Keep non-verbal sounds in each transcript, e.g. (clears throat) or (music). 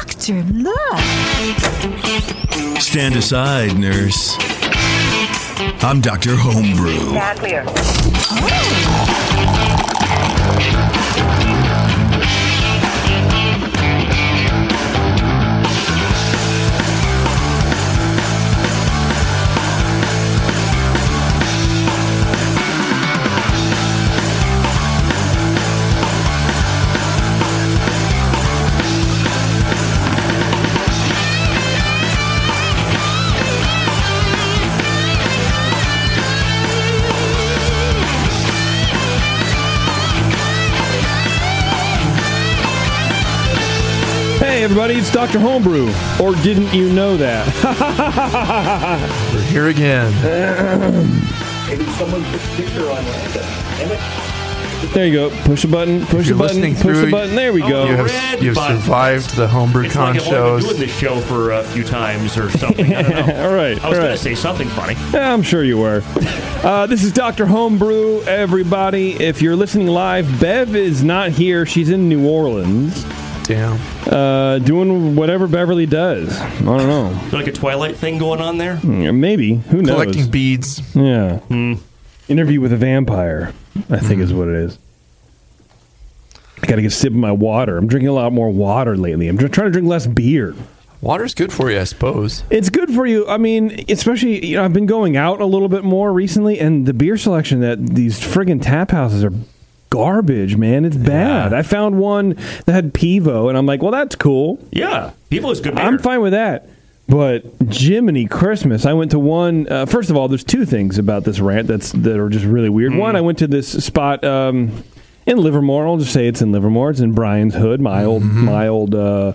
Doctor, look. Stand aside, nurse. I'm Dr. Homebrew. Stand clear. Hey, everybody, it's Dr. Homebrew. Or didn't you know that? (laughs) We're here again. Maybe someone put sticker on it. there you go. Push a button, push a button, push through- the button. There we go. You have, you've survived the homebrew It's con like I've been shows. doing this show for a few times or something. I don't know. (laughs) all right, I all was going right. to say something funny. Yeah, I'm sure you were. Uh, this is Dr. Homebrew, everybody. If you're listening live, Bev is not here. She's in New Orleans Damn. uh, doing whatever Beverly does. I don't know. Like a Twilight thing going on there? Yeah, Maybe. Who knows? Collecting beads. Yeah. Interview with a vampire, I think is what it is. I got to get a sip of my water. I'm drinking a lot more water lately. I'm trying to drink less beer. Water's good for you, I suppose. It's good for you. I mean, especially you know, I've been going out a little bit more recently, and the beer selection that these friggin' tap houses are garbage, man. It's bad. Yeah. I found one that had Pivo, and I'm like, well, that's cool. Yeah. Pivo is good beer. I'm fine with that. But Jiminy Christmas, I went to one. Uh, first of all, there's two things about this rant that's that are just really weird. One, I went to this spot um, in Livermore. I'll just say it's in Livermore. It's in Brian's Hood, my old my old uh,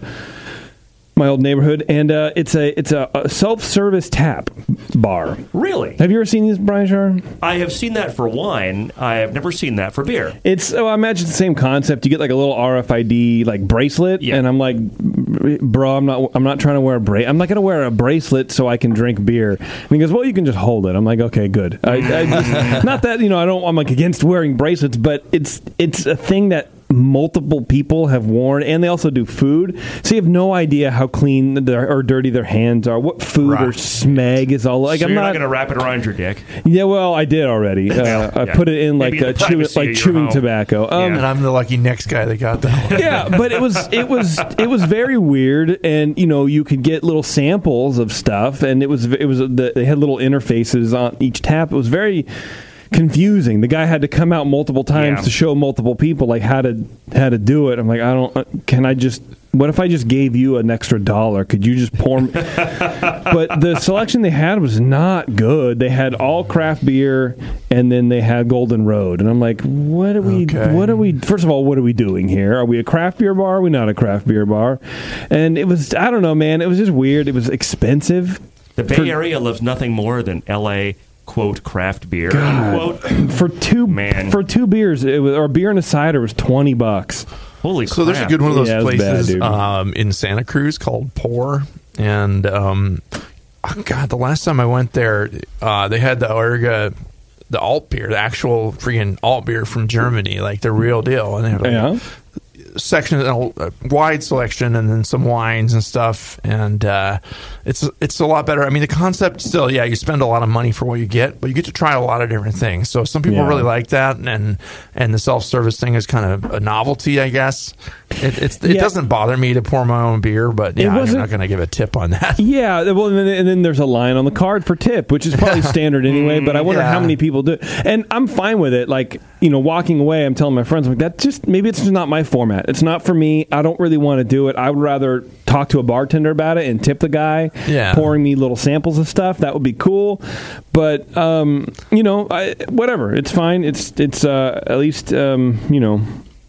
my old neighborhood, and uh, it's a it's a, a self service tap bar. Really? Have you ever seen these, Brian Shar? I have seen that for wine. I have never seen that for beer. It's oh, I imagine it's the same concept. You get like a little RFID like bracelet, Yeah. and I'm like, bro, I'm not I'm not trying to wear a bracelet. I'm not going to wear a bracelet so I can drink beer. And he goes, well, you can just hold it. I'm like, okay, good. I, I just, (laughs) not that you know I don't I'm like against wearing bracelets, but it's it's a thing that multiple people have worn and they also do food so you have no idea how clean or dirty their hands are what food or Right. smeg is all like so i'm you're not, not, going to wrap it around your dick. yeah well i did already (laughs) uh, i put it in like Maybe uh, chew, like chewing home. tobacco um, Yeah. And I'm the lucky next guy that got that one. yeah, but it was it was it was very weird, and you know you could get little samples of stuff, and it was it was the, they had little interfaces on each tap. It was very confusing. The guy had to come out multiple times Yeah. to show multiple people like how to how to do it. I'm like, I don't. uh, Can I just? What if I just gave you an extra dollar? Could you just pour? me- (laughs) but the selection they had was not good. They had all craft beer, and then they had Golden Road, and I'm like, what are we? Okay. What are we? First of all, what are we doing here? Are we a craft beer bar? Are we not a craft beer bar? And it was, I don't know, man. It was just weird. It was expensive. The Bay For- Area loves nothing more than L.A. quote craft beer God. quote. (clears throat) For two Man. for two beers, it was, or beer and a cider was twenty bucks. Holy So there's a good one of those Yeah, it was bad, places um, in Santa Cruz called Pour, and um, oh God, the last time I went there, uh, they had the Uerige, the alt beer, the actual freaking alt beer from Germany, like the real deal, and they have like, Yeah. Section, a wide selection, and then some wines and stuff. And uh, it's it's a lot better. I mean, the concept still, yeah, you spend a lot of money for what you get, but you get to try a lot of different things. So some people Yeah. really like that, and and the self service thing is kind of a novelty, I guess. It, it's, it Yeah. doesn't bother me to pour my own beer, but yeah, I'm not going to give a tip on that. (laughs) Yeah, well, and then, and then there's a line on the card for tip, which is probably (laughs) standard anyway. But I wonder Yeah. how many people do. it. And I'm fine with it. Like you know, walking away, I'm telling my friends, I'm like that just maybe it's just not my format. It's not for me. I don't really want to do it. I would rather talk to a bartender about it and tip the guy. Yeah. pouring me little samples of stuff that would be cool. But um, you know, I, whatever. It's fine. It's it's uh, at least um, you know.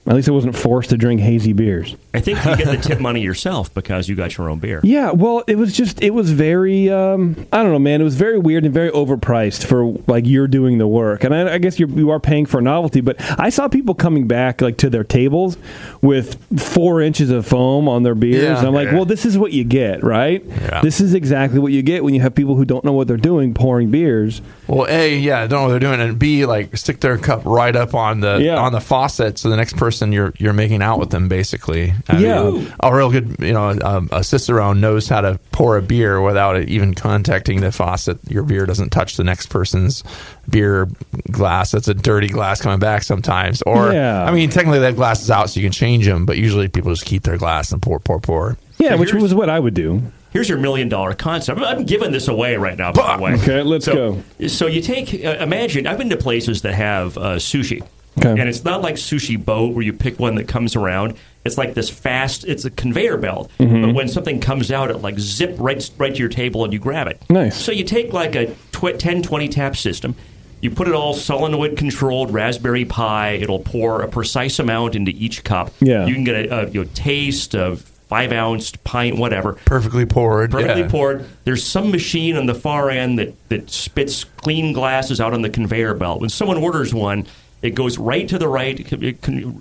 At least I wasn't forced to drink hazy beers. I think you get the tip (laughs) money yourself because you got your own beer. Yeah, well, it was just it was very um, I don't know, man. It was very weird and very overpriced for like you're doing the work, and I, I guess you're, you are paying for a novelty. But I saw people coming back like to their tables with four inches of foam on their beers. Yeah. and I'm like, well, this is what you get, right? Yeah. This is exactly what you get when you have people who don't know what they're doing pouring beers. Well, a yeah, don't know what they're doing, and b like stick their cup right up on the Yeah. on the faucet, so the next person person, you're you're making out with them basically. I Yeah. mean, a real good, you know, um, a cicerone knows how to pour a beer without it even contacting the faucet. Your beer doesn't touch the next person's beer glass. That's a dirty glass coming back sometimes. Or, Yeah. I mean, technically that glass is out, so you can change them. But usually people just keep their glass and pour, pour, pour. Yeah, So which was what I would do. Here's your million dollar concept. I'm, I'm giving this away right now, by the way. Okay, let's so, So you take, uh, imagine, I've been to places that have uh, sushi. Okay. And it's not like sushi boat where you pick one that comes around. It's like this fast, it's a conveyor belt. Mm-hmm. But when something comes out, it like zip right, right to your table and you grab it. Nice. So you take like a tw- 10, 20 tap system. You put it all solenoid controlled, Raspberry Pi. It'll pour a precise amount into each cup. Yeah. You can get a, a you know, taste of five ounce pint, whatever Perfectly poured. perfectly yeah. poured. There's some machine on the far end that, that spits clean glasses out on the conveyor belt. When someone orders one, it goes right to the right,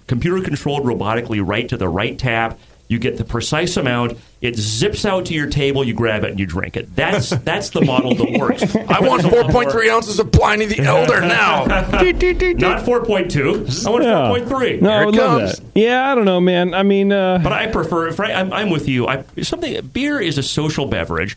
computer controlled robotically, right to the right tap. You get the precise amount. It zips out to your table. You grab it and you drink it. That's that's the model that (laughs) works. I want 4.3 ounces of Pliny the Elder now. (laughs) Not 4.2. I want Yeah. 4.3. No, I would it love comes. that. Yeah, I don't know, man. I mean, uh, But I prefer. Frank, I'm, I'm with you. I, something beer is a social beverage.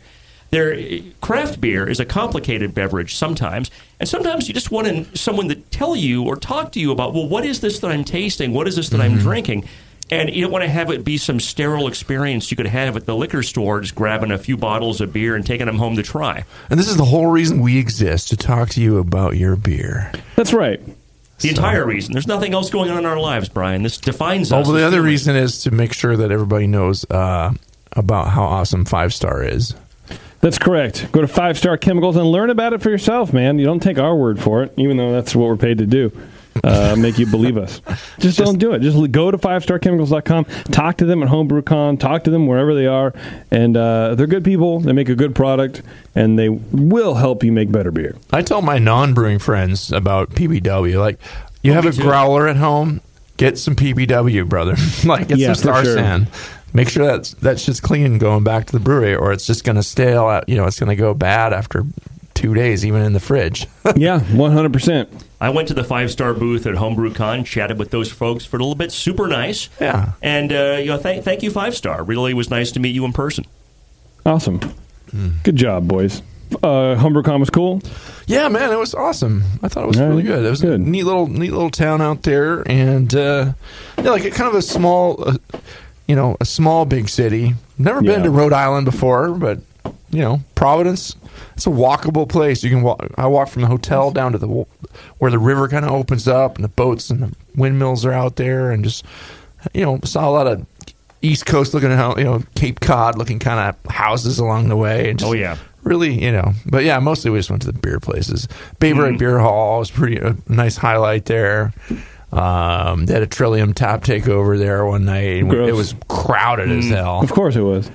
There, craft beer is a complicated beverage sometimes, and sometimes you just want someone to tell you or talk to you about. Well, what is this that I'm tasting? What is this that I'm drinking? And you don't want to have it be some sterile experience you could have at the liquor store, just grabbing a few bottles of beer and taking them home to try. And this is the whole reason we exist to talk to you about your beer. that's right. The entire reason. There's nothing else going on in our lives, Brian. This defines Oh, us. but the other humans. reason is to make sure that everybody knows uh, about how awesome Five Star is. That's correct. Go to Five Star Chemicals and learn about it for yourself, man. You don't take our word for it, even though that's what we're paid to do. Uh, make you believe us. (laughs) Just, don't do it. Just go to fivestarchemicals.com, talk to them at HomebrewCon, talk to them wherever they are, and uh, they're good people. They make a good product, and they will help you make better beer. I tell my non-brewing friends about PBW. Like, you have a too. growler at home, get some PBW, brother. (laughs) like, get Yeah, some Star sure. Sand. Make sure that's that's just clean going back to the brewery, or it's just going to stale. Out, you know, it's going to go bad after two days, even in the fridge. (laughs) yeah, 100%. I went to the five star booth at HomebrewCon, chatted with those folks for a little bit. Super nice. Yeah. And uh, you know, thank thank you, five star. Really was nice to meet you in person. Awesome. Good job, boys. Uh, HomebrewCon was cool. Yeah, man, it was awesome. I thought it was Yeah, really good. It was good. a neat little, neat little town out there, and uh, yeah, like a kind of a small, uh, you know, a small big city. Never been to Rhode Island before, but you know, Providence. It's a walkable place. You can walk. I walk from the hotel down to the where the river kind of opens up, and the boats and the windmills are out there, and just you know, saw a lot of East Coast looking, out, you know, Cape Cod looking kind of houses along the way. And just Oh, yeah. really, you know, but yeah, mostly we just went to the beer places. Bayberry mm-hmm. Beer Hall was pretty a nice highlight there. Um, they had a Trillium tap takeover there one night. Gross. It was crowded as hell. Of course it was.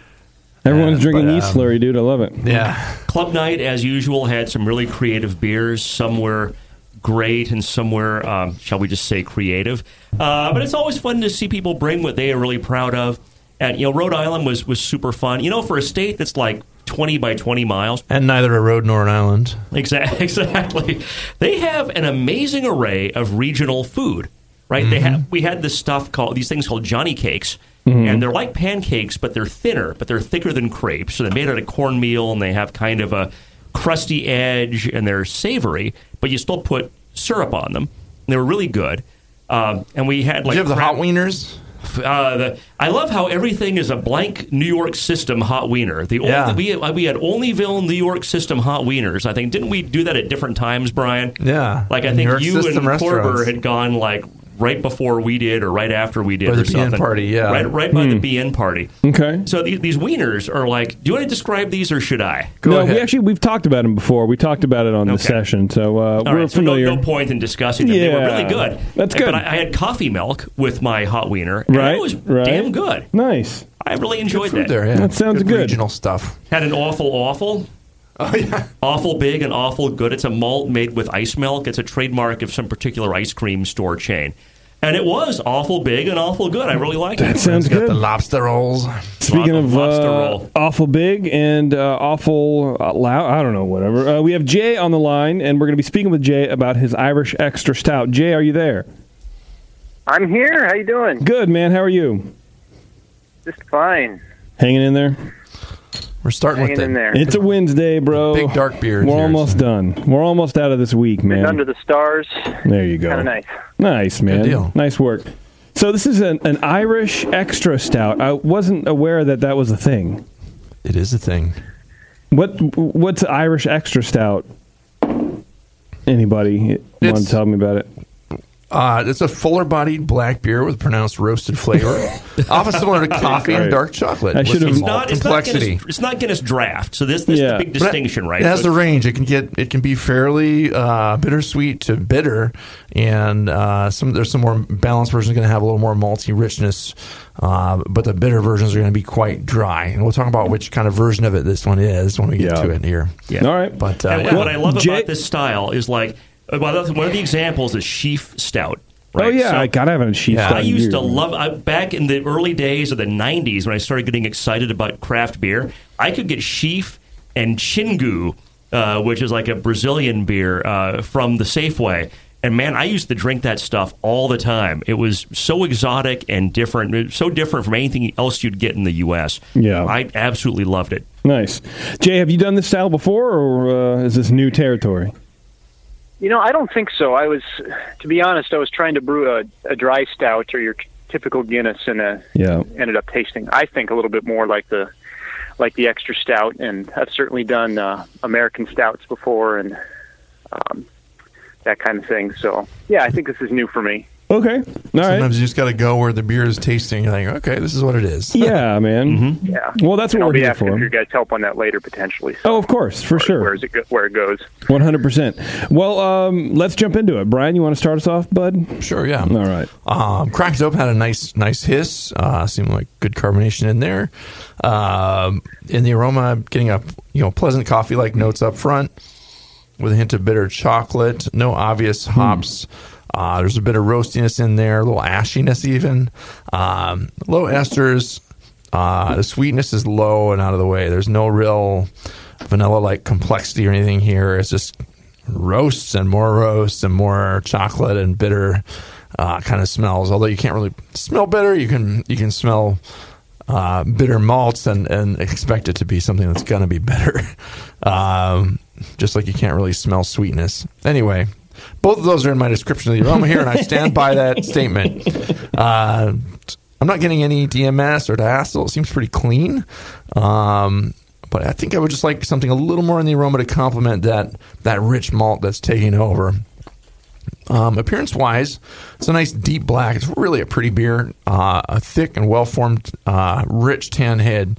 Everyone's Yeah, drinking but, East um, Slurry, dude. I love it. Yeah, Club night, as usual, had some really creative beers. Some were great, and some were, um, shall we just say, creative. Uh, but it's always fun to see people bring what they are really proud of. And you know, Rhode Island was was super fun. You know, for a state that's like twenty by twenty miles, and neither a road nor an island. Exactly. (laughs) Exactly. They have an amazing array of regional food. Right. They have. We had this stuff called these things called Johnny cakes, and they're like pancakes, but they're thinner, but they're thicker than crepes. So they're made out of cornmeal, and they have kind of a crusty edge, and they're savory, but you still put syrup on them. And they were really good. Um, and we had Did like you have the hot wieners? Uh, the, I love how everything is a blank New York system hot wiener. The Yeah. only, we we had Olneyville New York system hot wieners. I think didn't we do that at different times, Brian? Yeah. Like I think York you and Korber had gone like right before we did or right after we did Or or, the BN something. party, yeah. Right right by the BN party. Okay. So these, these wieners are like. Do you want to describe these or should I? Go no, ahead. we actually we've talked about them before. We talked about it on the session, so uh, All we're right, so no, familiar. no point in discussing them. They were Yeah. really good. That's But good. I, I had coffee milk with my hot wiener, and right, it was right. damn good. Nice. I really enjoyed Food that. there, yeah. That sounds good. Regional stuff. Had an awful, awful. Oh yeah. Awful big and awful good. It's a malt made with ice milk. It's a trademark of some particular ice cream store chain. And it was awful big and awful good. I really liked That it. That sounds good. the lobster rolls. Speaking of Lobster uh, roll. awful big and uh, awful uh, loud, I don't know, whatever. Uh, we have Jay on the line, and we're going to be speaking with Jay about his Irish Extra Stout. Jay, are you there? I'm here. How you doing? Good, man. How are you? Just fine. Hanging in there? We're starting Hanging with the in there. It's a Wednesday, bro. big dark beers. We're here. almost done. We're almost out of this week, Been man. under the stars. There you go. Kind of nice. Nice, man. deal. Nice work. So this is an, an Irish extra stout. I wasn't aware that that was a thing. It is a thing. What what's Irish extra stout? Anybody want It's- to tell me about it? Uh, it's a fuller-bodied black beer with pronounced roasted flavor, often similar to coffee and dark chocolate. I should've- some It's malt Not, it's, not complexity. Guinness, it's not Guinness Draft. So this, this is Yeah. the big But it- distinction, right? It has So the range. It can get it can be fairly uh, bittersweet to bitter, and uh, some there's some more balanced versions going to have a little more malty richness, uh, but the bitter versions are going to be quite dry. And we'll talk about which kind of version of it this one is when we get Yeah. to it here. Yeah. All right. But uh, And yeah. what I love Jay- about this style is like well, that's- one of the examples is sheaf stout. Oh yeah, So I gotta have a sheaf Yeah. stout I used to love I, back in the early days of the '90s when I started getting excited about craft beer. I could get sheaf and Xingu, uh, which is like a Brazilian beer uh, from the Safeway. And man, I used to drink that stuff all the time. It was so exotic and different, so different from anything else you'd get in the U.S. Yeah. I absolutely loved it. Nice. Jay, have you done this style before, or uh, is this new territory? You know, I don't think so. I was, to be honest, I was trying to brew a, a dry stout or your typical Guinness, and uh, Yeah. ended up tasting, I think, a little bit more like the like the extra stout. And I've certainly done uh, American stouts before and um, that kind of thing. So yeah, I think this is new for me. Okay. All right. Sometimes you just got to go where the beer is tasting. You're like, okay, this is what it is. Yeah, (laughs) man. Yeah. Well, that's what I'll we're be here for. for your guys' help on that later potentially. So Oh, of course, for where, sure. Where, is it go, where it goes? One hundred percent. Well, um, let's jump into it. Brian, you want to start us off, bud? Sure, yeah. All right. Um, cracked open had a nice, nice hiss. Uh, seemed like good carbonation in there. Um, in the aroma, getting a you know pleasant coffee like notes up front, with a hint of bitter chocolate. No obvious hops. Uh, there's a bit of roastiness in there, a little ashiness even. Um, low esters. Uh, the sweetness is low and out of the way. There's no real vanilla like complexity or anything here. It's just roasts and more roasts and more chocolate and bitter uh, kind of smells. Although you can't really smell bitter, you can you can smell uh, bitter malts and, and expect it to be something that's going to be bitter. (laughs) Um, just like you can't really smell sweetness. Anyway, both of those are in my description of the aroma here, and I stand by (laughs) that statement. Uh, I'm not getting any DMS or diacetyl. It seems pretty clean. Um, but I think I would just like something a little more in the aroma to complement that that rich malt that's taking over. Um, appearance wise, it's a nice deep black. It's really a pretty beer. Uh, a thick and well formed, uh, rich tan head.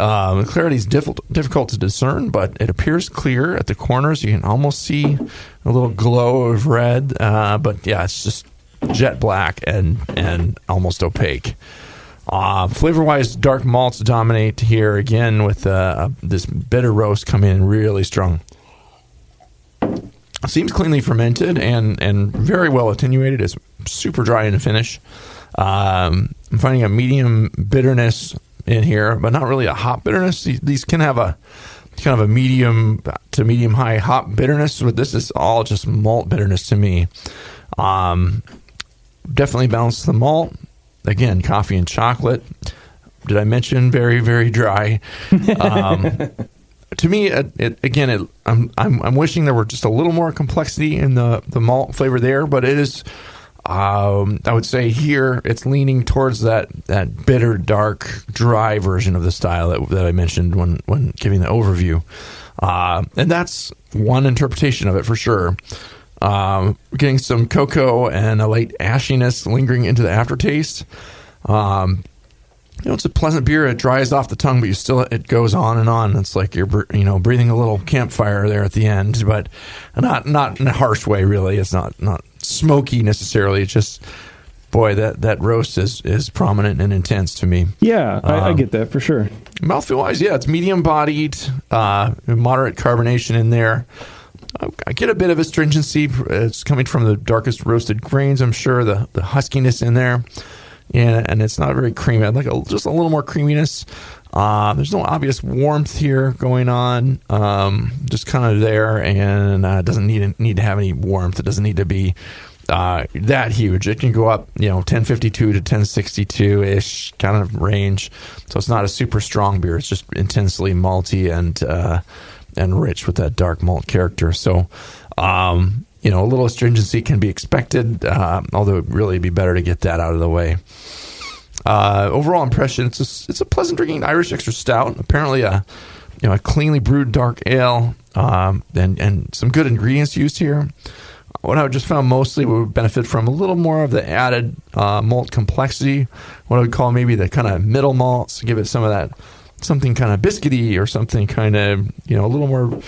Um, the clarity is difficult, difficult to discern, but it appears clear at the corners. You can almost see a little glow of red. Uh, but yeah, it's just jet black and and almost opaque. Uh, flavor wise, dark malts dominate here again with uh, this bitter roast coming in really strong. Seems cleanly fermented and, and very well attenuated. It's super dry in the finish. Um, I'm finding a medium bitterness in here, but not really a hop bitterness. These, can have a kind of a medium to medium high hop bitterness, but this is all just malt bitterness to me. Um, definitely balance the malt. Again, coffee and chocolate. Did I mention very very dry? Um, (laughs) to me, it, it, again, it, I'm, I'm I'm wishing there were just a little more complexity in the the malt flavor there, but it is. Um, I would say here it's leaning towards that, that bitter, dark, dry version of the style that, that I mentioned when, when giving the overview. Uh, and that's one interpretation of it for sure. Um, getting some cocoa and a light ashiness lingering into the aftertaste. Um, you know, it's a pleasant beer. It dries off the tongue, but you still it goes on and on. It's like you're you know breathing a little campfire there at the end, but not not in a harsh way. Really, it's not not smoky necessarily. It's just boy that that roast is is prominent and intense to me. Yeah, I, I Um, get that for sure. Mouthfeel wise, yeah, it's medium bodied, uh, moderate carbonation in there. I get a bit of astringency. It's coming from the darkest roasted grains. I'm sure the the huskiness in there, and and it's not very creamy. I'd like a, just a little more creaminess. Uh, there's no obvious warmth here going on. Um, just kind of there, and uh, doesn't need need to have any warmth. It doesn't need to be uh, that huge. It can go up, you know, 1052 to 1062 ish kind of range. So it's not a super strong beer. It's just intensely malty and uh, and rich with that dark malt character. So, um, you know, a little astringency can be expected, uh, although it'd really be better to get that out of the way. Uh, overall impression: it's a, it's a pleasant drinking Irish extra stout. Apparently, a you know a cleanly brewed dark ale, um, and and some good ingredients used here. What I just found mostly would benefit from a little more of the added uh, malt complexity. What I would call maybe the kind of middle malts, give it some of that something kind of biscuity or something kind of you know a little more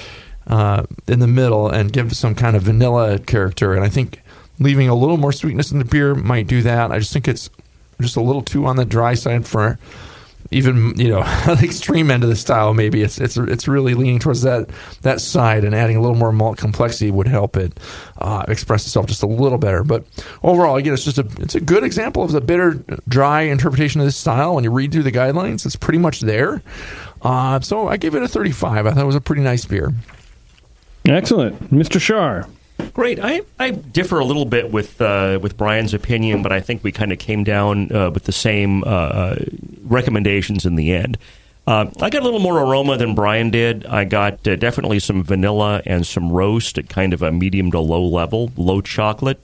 uh, in the middle, and give some kind of vanilla character. And I think leaving a little more sweetness in the beer might do that. I just think it's just a little too on the dry side for even you know (laughs) the extreme end of the style. Maybe it's it's it's really leaning towards that that side, and adding a little more malt complexity would help it uh, express itself just a little better. But overall, again, it's just a it's a good example of the bitter dry interpretation of this style. When you read through the guidelines, it's pretty much there. Uh, so I gave it a 35. I thought it was a pretty nice beer. Excellent, Mr. Shar. Great. I, I differ a little bit with uh, with Brian's opinion, but I think we kind of came down uh, with the same uh, uh, recommendations in the end. Uh, I got a little more aroma than Brian did. I got uh, definitely some vanilla and some roast at kind of a medium to low level, low chocolate.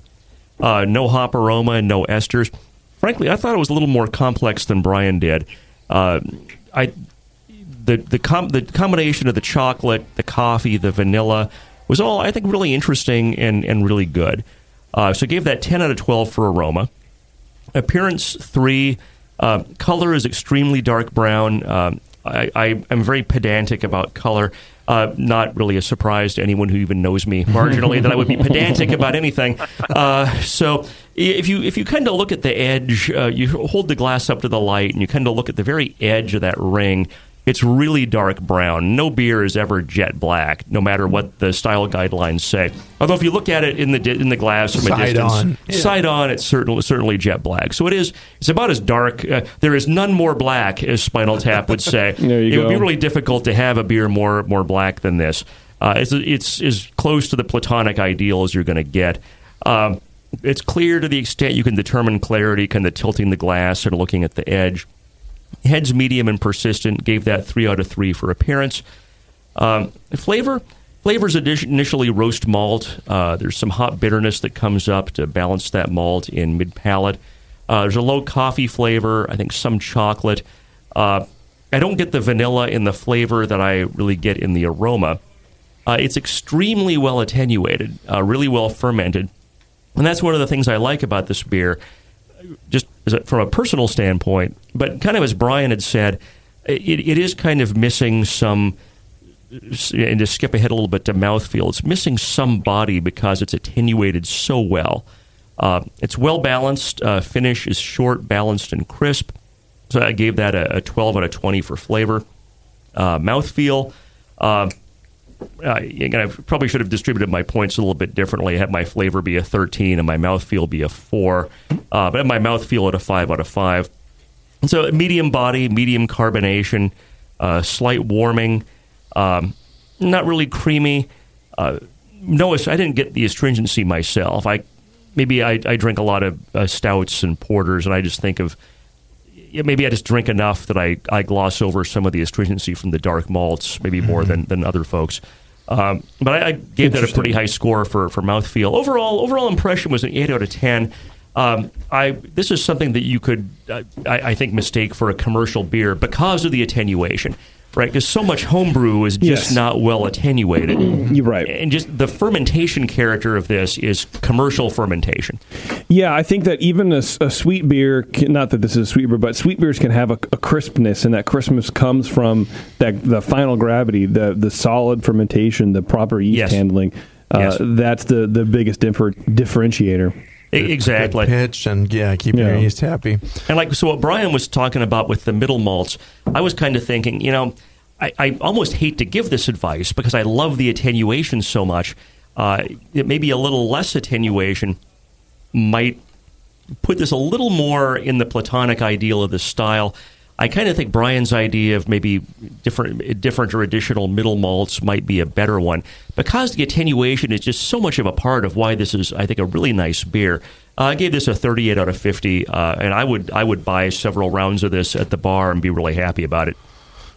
no hop aroma and no esters. Frankly, I thought it was a little more complex than Brian did. I the the, com- the combination of the chocolate, the coffee, the vanilla was all I think really interesting and and really good. Uh, so I gave that ten out of twelve for aroma. Appearance three. Uh, color is extremely dark brown. Um, I, I am very pedantic about color. Uh, not really a surprise to anyone who even knows me (laughs) marginally that I would be pedantic about anything. Uh, so if you if you kind of look at the edge, uh, you hold the glass up to the light, and you kind of look at the very edge of that ring. It's really dark brown. No beer is ever jet black, no matter what the style guidelines say. Although, if you look at it in the in the glass from Side a distance, on. Yeah. side on, it's certainly certainly jet black. So it is. It's about as dark. Uh, there is none more black, as Spinal Tap would say. (laughs) There you it would be really difficult to have a beer more more black than this. Uh, it's it's as close to the platonic ideal as you're going to get. Um, it's clear to the extent you can determine clarity, kind of tilting the glass and looking at the edge. Heads medium and persistent. Gave that three out of three for appearance. Um, flavor. Flavors initially roast malt. Uh, there's some hot bitterness that comes up to balance that malt in mid palate. Uh, there's a low coffee flavor. I think some chocolate. Uh, I don't get the vanilla in the flavor that I really get in the aroma. Uh, it's extremely well attenuated, uh, really well fermented, and that's one of the things I like about this beer just from a personal standpoint, but kind of as Brian had said, it, it is kind of missing some. And to skip ahead a little bit to mouthfeel, it's missing some body because it's attenuated so well. Uh, it's well balanced. Uh, finish is short, balanced, and crisp. So I gave that a, a 12 out of 20 for flavor. Uh, mouthfeel. Uh, I probably should have distributed my points a little bit differently. Had my flavor be a 13 and my mouthfeel be a 4. Uh, but had my mouthfeel at a 5 out of 5. So medium body, medium carbonation, uh, slight warming, um, not really creamy. Uh, no, I didn't get the astringency myself. I maybe I, I drink a lot of uh, stouts and porters, and I just think of maybe I just drink enough that I, I gloss over some of the astringency from the dark malts, maybe more than, than other folks. Um, but I, I gave that a pretty high score for, for mouthfeel. Overall, overall impression was an eight out of ten. Um, I this is something that you could uh, I, I think mistake for a commercial beer because of the attenuation, right? Because so much homebrew is just Yes. not well attenuated. You're right. And just the fermentation character of this is commercial fermentation. Yeah, I think that even a sweet beer, can, not that this is a sweet beer, but sweet beers can have a, a crispness, and that crispness comes from that the final gravity, the the solid fermentation, the proper yeast Yes. handling. Uh, Yes. That's the the biggest differ, differentiator. Exactly. Pitch and yeah, keeping Yeah. your yeast happy. And like so, what Brian was talking about with the middle malts, I was kind of thinking, you know, I, I almost hate to give this advice because I love the attenuation so much. Uh, it maybe a little less attenuation might put this a little more in the platonic ideal of the style. I kind of think Brian's idea of maybe different, different or additional middle malts might be a better one because the attenuation is just so much of a part of why this is, I think, a really nice beer. Uh, I gave this a 38 out of 50, uh, and I would I would buy several rounds of this at the bar and be really happy about it.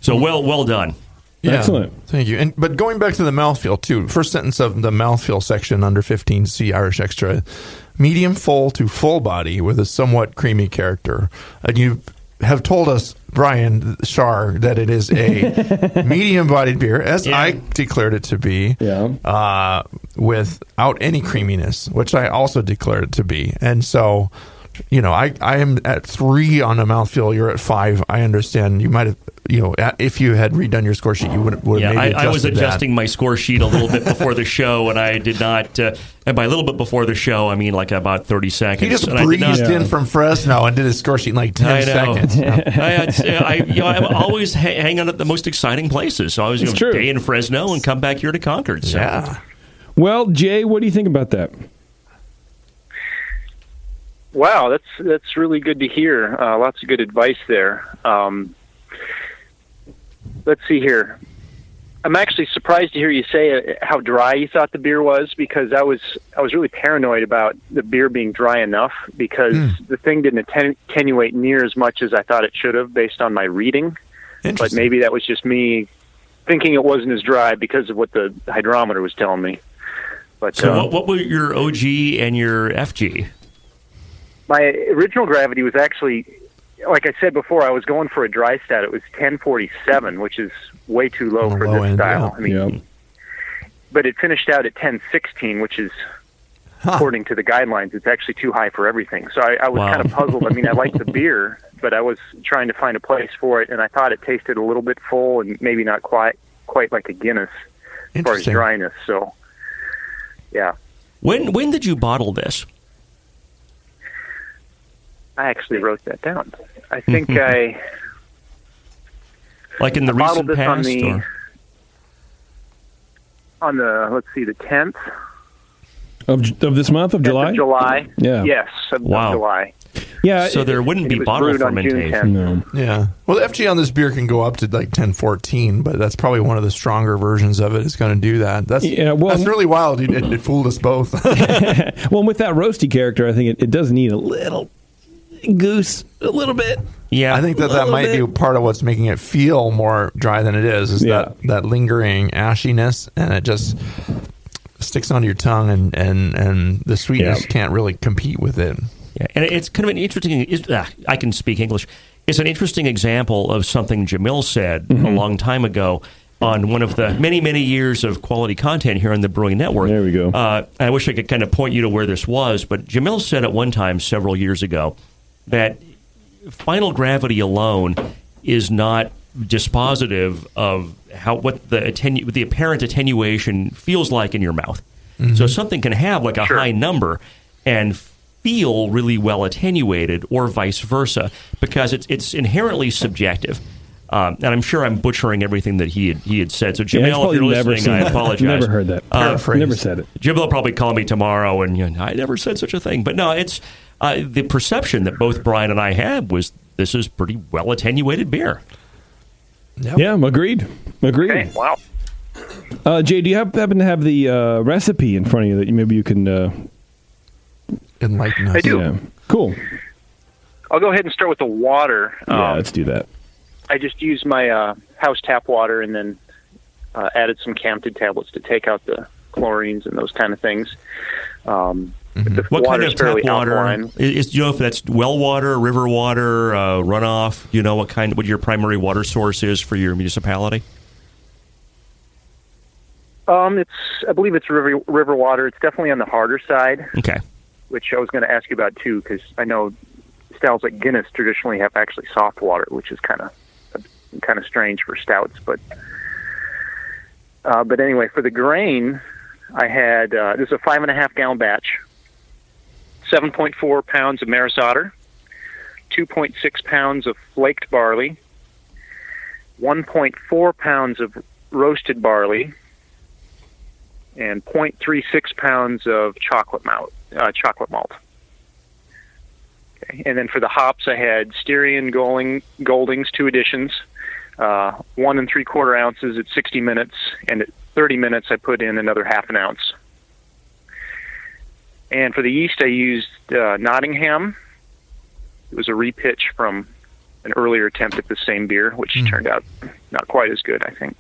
So well well done. Yeah, Excellent. Thank you. And but going back to the mouthfeel too. First sentence of the mouthfeel section under 15C Irish Extra, medium full to full body with a somewhat creamy character. And you have told us, Brian Shar, that it is a (laughs) medium bodied beer, as Yeah. I declared it to be. Yeah. Uh, without any creaminess, which I also declared it to be. And so, you know, I, I am at three on a mouthfeel. You're at five. I understand. You might have, you know, if you had redone your score sheet, you would, would Yeah, have I, maybe I was adjusted that. adjusting my score sheet a little bit before the show, and I did not. Uh, and by a little bit before the show, I mean like about thirty seconds. He just and I breezed not- in from Fresno and did his score sheet in like ten I know. seconds. (laughs) I, I, you know, I'm always ha- hanging at the most exciting places. So I was you It's know, true. day in Fresno and come back here to Concord. So. Yeah. Well, Jay, what do you think about that? Wow, that's that's really good to hear. Uh, lots of good advice there. Um, let's see here. I'm actually surprised to hear you say uh, how dry you thought the beer was because I was I was really paranoid about the beer being dry enough because the thing didn't atten- attenuate near as much as I thought it should have based on my reading. But maybe that was just me thinking it wasn't as dry because of what the hydrometer was telling me. But So uh, what, what were your OG and your FG? My original gravity was actually like I said before, I was going for a dry stat. It was 1047, which is way too low On for low this end, style. yeah. I mean, Yeah. but it finished out at 1016, which is according to the guidelines, it's actually too high for everything. So I, I was Wow. kind (laughs) of puzzled. I mean, I liked the beer, but I was trying to find a place for it, and I thought it tasted a little bit full and maybe not quite quite like a Guinness as far as dryness. So, yeah, When when did you bottle this? I actually wrote that down. I hmm, think hmm, hmm. I. Like in the I bottled recent this on past? the or? on the let's see the 10th Of, of this month of July? Of July. Yeah. Yes, of, of Wow. July. Yeah. So there wouldn't It be was bottle brewed on June fermentation. 10th. no. Yeah. Well, the FG on this beer can go up to like 1014, but that's probably one of the stronger versions of it is going to do that. That's Yeah, well- that's really wild. It, it, it fooled us both. (laughs) Well, with that roasty character, I think it, it does need a little goose, a little bit. Yeah, I think that that little might be part of what's making it feel more dry than it is. Is Yeah. that that lingering ashiness, and it just sticks onto your tongue, and and and the sweetness Yeah. can't really compete with it. Yeah, and it's kind of an interesting. is- ah, I can speak English. It's an interesting example of something Jamil said Mm-hmm. a long time ago on one of the many, many years of quality content here on the Brewing Network. There we go. Uh, I wish I could kind of point you to where this was, but Jamil said at one time several years ago that final gravity alone is not dispositive of how what the attenu- the apparent attenuation feels like in your mouth. So something can have like a Sure. high number and feel really well attenuated, or vice versa, because it's it's inherently subjective. Um, and I'm sure I'm butchering everything that he had, he had said. So Yeah, Jamil, if you're listening, I that. (laughs) apologize. Never heard that. Uh, Paraphrase. Never said it. Jim will probably call me tomorrow, and you know, I never said such a thing. But no, it's uh, the perception that both Brian and I had was this is pretty well attenuated beer. Yep. Yeah, agreed. Agreed. Okay, wow. Uh, Jay, do you have, happen to have the uh, recipe in front of you that you, maybe you can? Uh, Enlighten us. I do. yeah. Cool. I'll go ahead and start with the water. yeah, Um, let's do that. I just used my uh, house tap water and then uh, added some Campden tablets to take out the chlorines and those kind of things. Um, The What kind of tap water? alkaline. Is, do you know if that's well water, river water, uh, runoff? Do you know what kind, what your primary water source is for your municipality? Um, it's I believe it's river river water. It's definitely on the harder side, Okay. which I was going to ask you about too, because I know styles like Guinness traditionally have actually soft water, which is kind of kind of strange for stouts. But uh, but anyway, for the grain, I had uh, this is a five and a half gallon batch, seven point four pounds of maris otter, two point six pounds of flaked barley, one point four pounds of roasted barley and 0.36 pounds of chocolate malt. Uh, chocolate malt. Okay. And then for the hops, I had Styrian Golding, Goldings, two editions, uh, one and three quarter ounces at 60 minutes, and at 30 minutes, I put in another half an ounce. And for the yeast, I used uh, Nottingham. It was a repitch from an earlier attempt at the same beer, which turned out not quite as good, I think.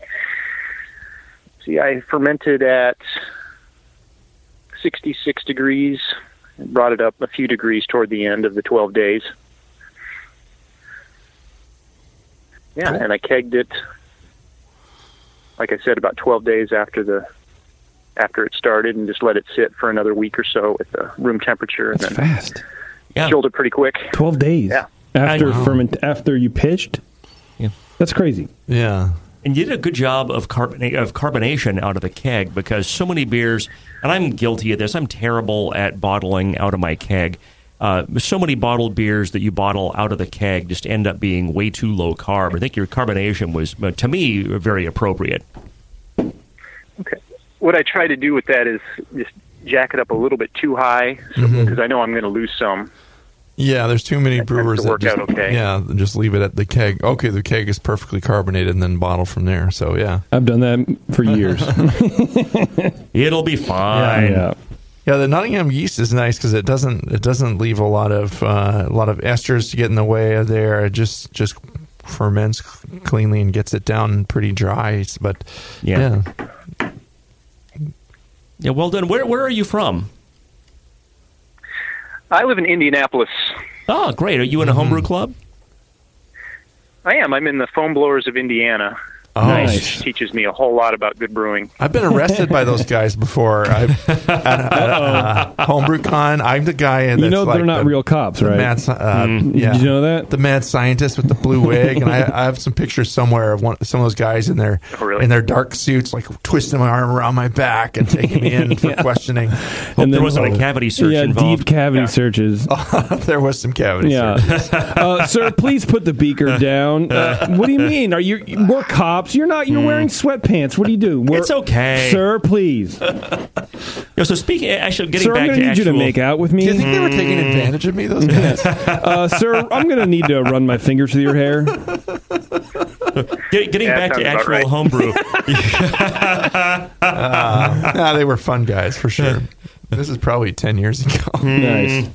See, I fermented at 66 degrees and brought it up a few degrees toward the end of the 12 days. Yeah, Cool. and I kegged it, like I said, about 12 days after the after it started, and just let it sit for another week or so at the room temperature, and That's then fast. Yeah. killed it pretty quick. Twelve days. Yeah. After I ferment after you pitched. Yeah. That's crazy. Yeah. And you did a good job of carbona- of carbonation out of the keg because so many beers, and I'm guilty of this. I'm terrible at bottling out of my keg. Uh, so many bottled beers that you bottle out of the keg just end up being way too low carb. I think your carbonation was, uh, to me, very appropriate. Okay. What I try to do with that is just jack it up a little bit too high, because Mm-hmm. I know I'm going to lose some. Yeah, there's too many That brewers to that work just, out okay. yeah, just leave it at the keg. Okay, the keg is perfectly carbonated and then bottle from there. So yeah, I've done that for years. (laughs) It'll be fine. yeah. yeah. The Nottingham yeast is nice because it doesn't it doesn't leave a lot of uh, a lot of esters to get in the way of there. It just just ferments cleanly and gets it down pretty dry. But Yeah. yeah, Yeah, well done. Where, where are you from? I live in Indianapolis. Oh, great. Are you in a homebrew mm-hmm. club? I am. I'm in the Foam Blowers of Indiana. Oh, Nice. Which teaches me a whole lot about good brewing. I've been arrested by those guys before. (laughs) I, at, at, uh, homebrew con, I'm the guy. That's You know they're not the- real cops, right? Mad, uh, Mm. yeah. Did you know that? the mad scientist with the blue wig, and I, I have some pictures somewhere of one, some of those guys in their Oh, really? in their dark suits, like twisting my arm around my back and taking me in for (laughs) questioning. Hope there wasn't a cavity search yeah, involved. deep cavity Yeah. searches. (laughs) there was some cavity. Yeah, uh, sir, please put the beaker down. Uh, what do you mean? Are you we're cops? You're not. You're wearing sweatpants. What do you do? We're, It's okay. sir. Please, (laughs) Yeah, so speaking, actually, getting sir. I'm back going to to need you to actual- make out with me. Do you think they were taking advantage of me? Those (laughs) guys. uh, sir, I'm going to need to run my fingers through your hair. Get, getting Yeah, back to actual right. homebrew. (laughs) nah, they were fun guys for sure. This is probably ten years ago. Nice.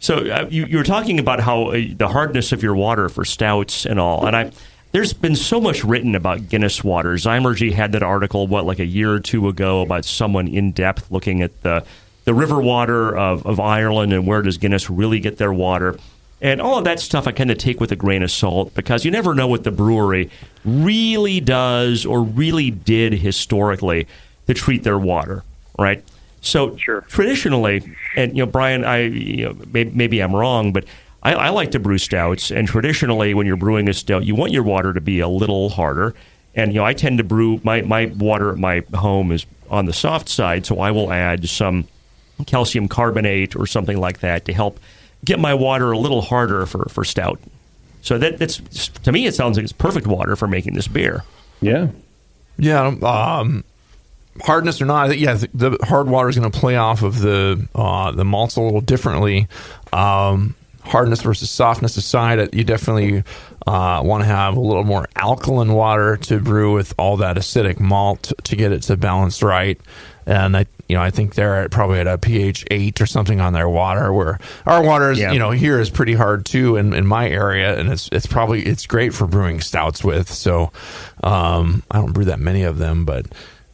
So uh, you, you were talking about how uh, the hardness of your water for stouts and all, and I. There's been so much written about Guinness water. Zymurgy had that article, what, like a year or two ago, about someone in depth looking at the the river water of, of Ireland and where does Guinness really get their water. And all of that stuff I kind of take with a grain of salt because you never know what the brewery really does or really did historically to treat their water, right? So Sure. traditionally, and you know, Brian, I you know, maybe, maybe I'm wrong, but I, I like to brew stouts. And traditionally, when you're brewing a stout, you want your water to be a little harder. And you know, I tend to brew my my water at my home is on the soft side, so I will add some calcium carbonate or something like that to help get my water a little harder for for stout. So that that's to me, it sounds like it's perfect water for making this beer. Yeah. Yeah, um, hardness or not, I think, yeah, the, the hard water is going to play off of the uh, the malts a little differently. Um, hardness versus softness aside, you definitely uh, want to have a little more alkaline water to brew with all that acidic malt to get it to balance right. And I, you know, I think they're at, probably at a pH eight or something on their water. Where our water is, Yeah. you know, here is pretty hard too in, in my area, and it's it's probably it's great for brewing stouts with. So um, I don't brew that many of them, but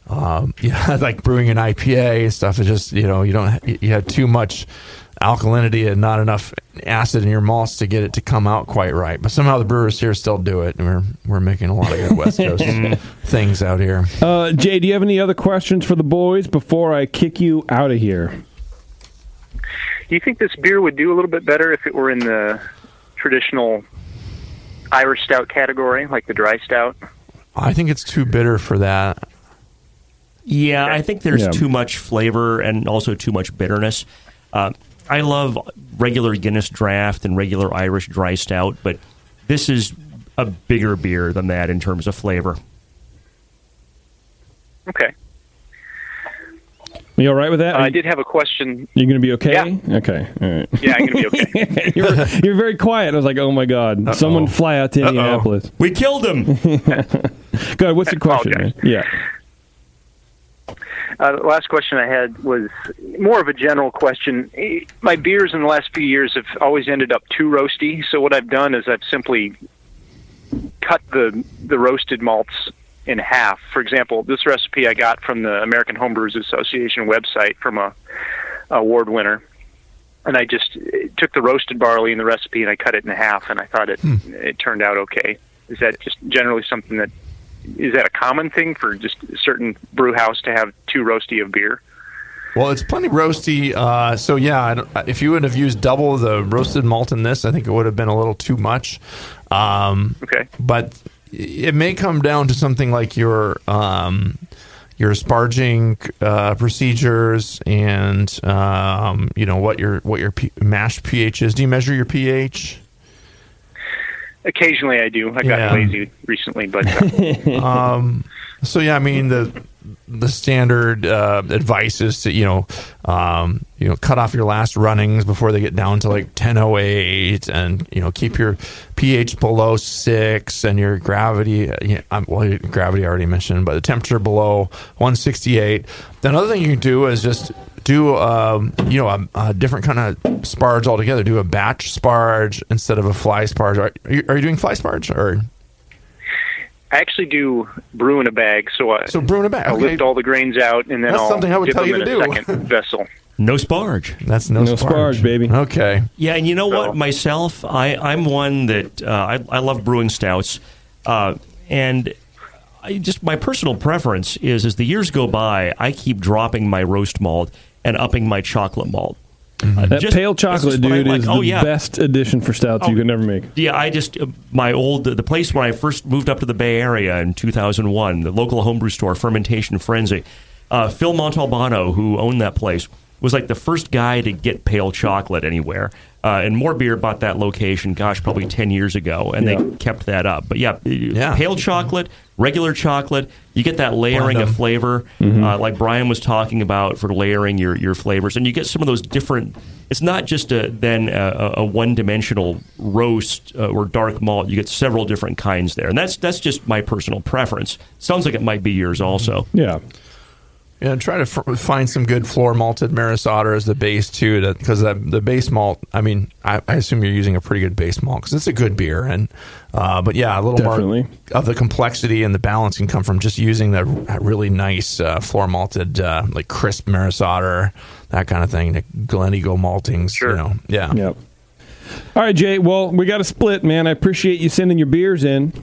um, (laughs) yeah, like brewing an IPA and stuff. It's just you know you don't you have too much alkalinity and not enough acid in your malts to get it to come out quite right. But somehow the brewers here still do it, and we're we're making a lot of good West Coast (laughs) things out here. Uh, Jay, do you have any other questions for the boys before I kick you out of here? Do you think this beer would do a little bit better if it were in the traditional Irish stout category, like the dry stout? I think it's too bitter for that. Yeah, I think there's Yeah. too much flavor and also too much bitterness. Uh, I love regular Guinness draft and regular Irish dry stout, but this is a bigger beer than that in terms of flavor. Okay. Yeah, You all right with that? Uh, Are I did have a question. You're going to be okay? Yeah. Okay. All right. Yeah, I'm going to be okay. (laughs) you're, you were very quiet. I was like, oh my god, someone fly out to Indianapolis. We killed him. (laughs) Go ahead. What's your question? Man? apologize. Yeah. Uh, the last question I had was more of a general question. My beers in the last few years have always ended up too roasty. So what I've done is I've simply cut the the roasted malts in half. For example, this recipe I got from the American Homebrewers Association website from a award winner. And I just eh, took the roasted barley in the recipe and I cut it in half, and I thought it it turned out okay. Is that just generally something that is that a common thing for just a certain brew house to have too roasty of beer? Well, it's plenty roasty. Uh, so yeah, if you would have used double the roasted malt in this, I think it would have been a little too much. Um, Okay. but it may come down to something like your um, your sparging uh, procedures and um, you know what your what your P- mash pH is. Do you measure your pH? Occasionally, I do. I got Yeah. lazy recently, but uh, (laughs) So yeah, I mean the the standard uh, advice is to you know um, you know cut off your last runnings before they get down to like 1008 and you know keep your pH below six and your gravity uh, yeah, um, well gravity I already mentioned but the temperature below 168. Then another thing you can do is just do um, you know a, a different kind of sparge altogether. Do a batch sparge instead of a fly sparge. Are you, are you doing fly sparge or I actually do brew in a bag. So I, so brew in a bag? I Okay. lift all the grains out, and then That's I'll something I would dip tell them you in to a do. second (laughs) vessel. No sparge. That's no, No sparge. sparge, baby. Okay. Yeah, and you know So- what? Myself, I, I'm one that uh, I, I love brewing stouts, uh, and I just my personal preference is as the years go by, I keep dropping my roast malt and upping my chocolate malt. Uh, That just- pale chocolate, dude, like. is oh the yeah, best addition for stouts you can ever make. yeah, I just uh, my old the place when I first moved up to the Bay Area in 2001, the local homebrew store, Fermentation Frenzy. Uh, Phil Montalbano, who owned that place, was like the first guy to get pale chocolate anywhere. Uh, and More Beer bought that location, gosh, probably 10 years ago, and Yeah. they kept that up. But yeah, Yeah. pale chocolate, regular chocolate, you get that layering Blend of 'em. flavor, uh, like Brian was talking about for layering your, your flavors, and you get some of those different. It's not just a, then a, a one dimensional roast uh, or dark malt. You get several different kinds there, and that's that's just my personal preference. Sounds like it might be yours also. Yeah. Yeah, and try to f- find some good floor malted Maris Otter as the base too, because the base malt. I mean, I, I assume you're using a pretty good base malt because it's a good beer, and uh, but yeah, a little Definitely. more of the complexity and the balance can come from just using the really nice uh, floor malted, uh, like crisp Maris Otter, that kind of thing. The Glen Eagle maltings, Sure. you know, yeah, Yep. All right, Jay. Well, we got a split, man. I appreciate you sending your beers in.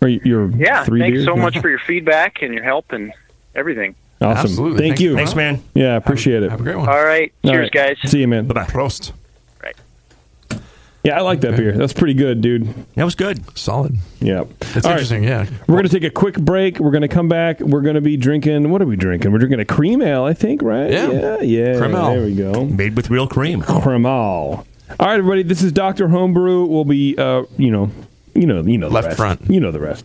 Or your Yeah, three thanks beers? so much for your feedback and your help and everything. Awesome. Absolutely. Thank Thanks you. Thanks, man. Yeah, I appreciate it. Have a great one. All right, All cheers, right. guys. See you, man. Bye bye. Prost. Right. Yeah, I like that beer. That's pretty good, dude. That was good. Solid. Yeah. That's All right. interesting. Yeah. We're going to take a quick break. We're going to come back. We're going to be drinking. What are we drinking? We're drinking a cream ale, I think, right? Yeah. Yeah. yeah. Cream ale. There we go. Made with real cream. Cream ale. All right, everybody. This is Doctor Homebrew. We'll be, uh, you know, you know, you know, the Left rest. front. You know the rest.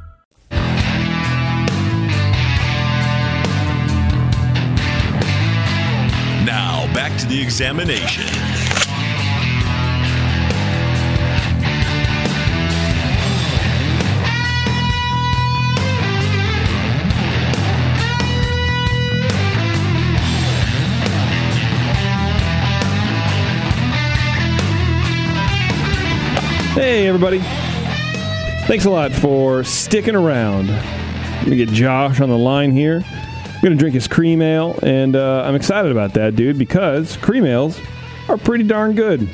Now, back to the examination. Hey, everybody. Thanks a lot for sticking around. Let me get Josh on the line here. I'm going to drink his cream ale, and uh, I'm excited about that, dude, because cream ales are pretty darn good.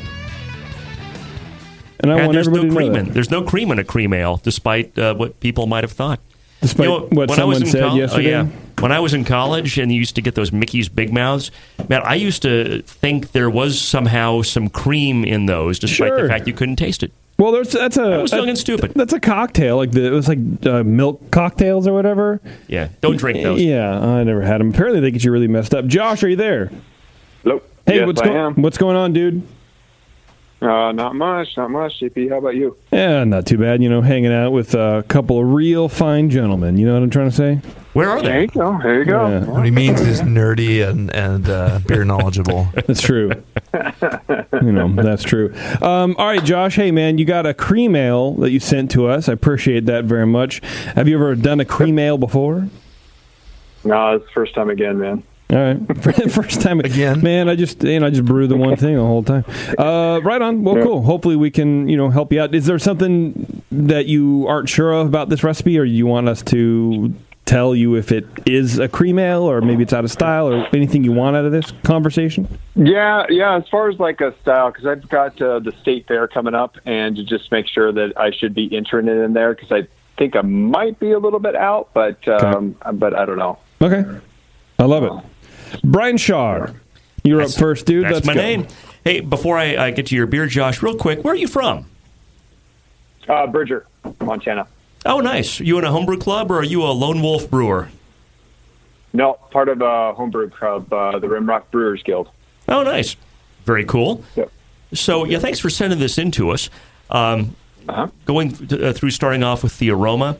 And I And want there's everybody no to cream know in. that. There's no cream in a cream ale, despite uh, what people might have thought. Despite You know, what when I was someone in said col- oh, yesterday. yeah. when I was in college and you used to get those Mickey's Big Mouths, man, I used to think there was somehow some cream in those, despite Sure. the fact you couldn't taste it. Well, there's that's a I was young that- and stupid. That's a cocktail, like the, it was like uh, milk cocktails or whatever. Yeah, don't drink those. Yeah, I never had them. Apparently, they get you really messed up. Josh, are you there? Hello. Hey, yes, what's going what's going on, dude? Uh, not much, not much. JP, how about you? Yeah, not too bad. You know, hanging out with a couple of real fine gentlemen. You know what I'm trying to say? Where are they? There you go. There you go. Yeah. What he means is nerdy and and uh, beer knowledgeable. (laughs) That's true. (laughs) you know, that's true. Um, all right, Josh. Hey, man, you got a cream ale that you sent to us. I appreciate that very much. Have you ever done a cream ale before? No, it's the first time again, man. All right, (laughs) first time Again? Man, I just you know I just brew the one thing the whole time. Uh, right on. Well, cool. Hopefully we can you know help you out. Is there something that you aren't sure of about this recipe, or you want us to tell you if it is a cream ale, or maybe it's out of style, or anything you want out of this conversation? Yeah, yeah. As far as like a style, because I've got uh, the state fair coming up, and to just make sure that I should be entering it in there, because I think I might be a little bit out, but um, but I don't know. Okay, I love it. Brian Shaw, you're up first, dude. That's Let's my go. name. Hey, before I, I get to your beer, Josh, real quick, where are you from? Uh, Bridger, Montana. Oh, nice. Are You in a homebrew club, or are you a lone wolf brewer? No, part of a homebrew club, uh, the Rimrock Brewers Guild. Oh, nice. Very cool. Yep. So, yeah, thanks for sending this in to us. Um, Uh-huh. Going th- uh, through starting off with the aroma,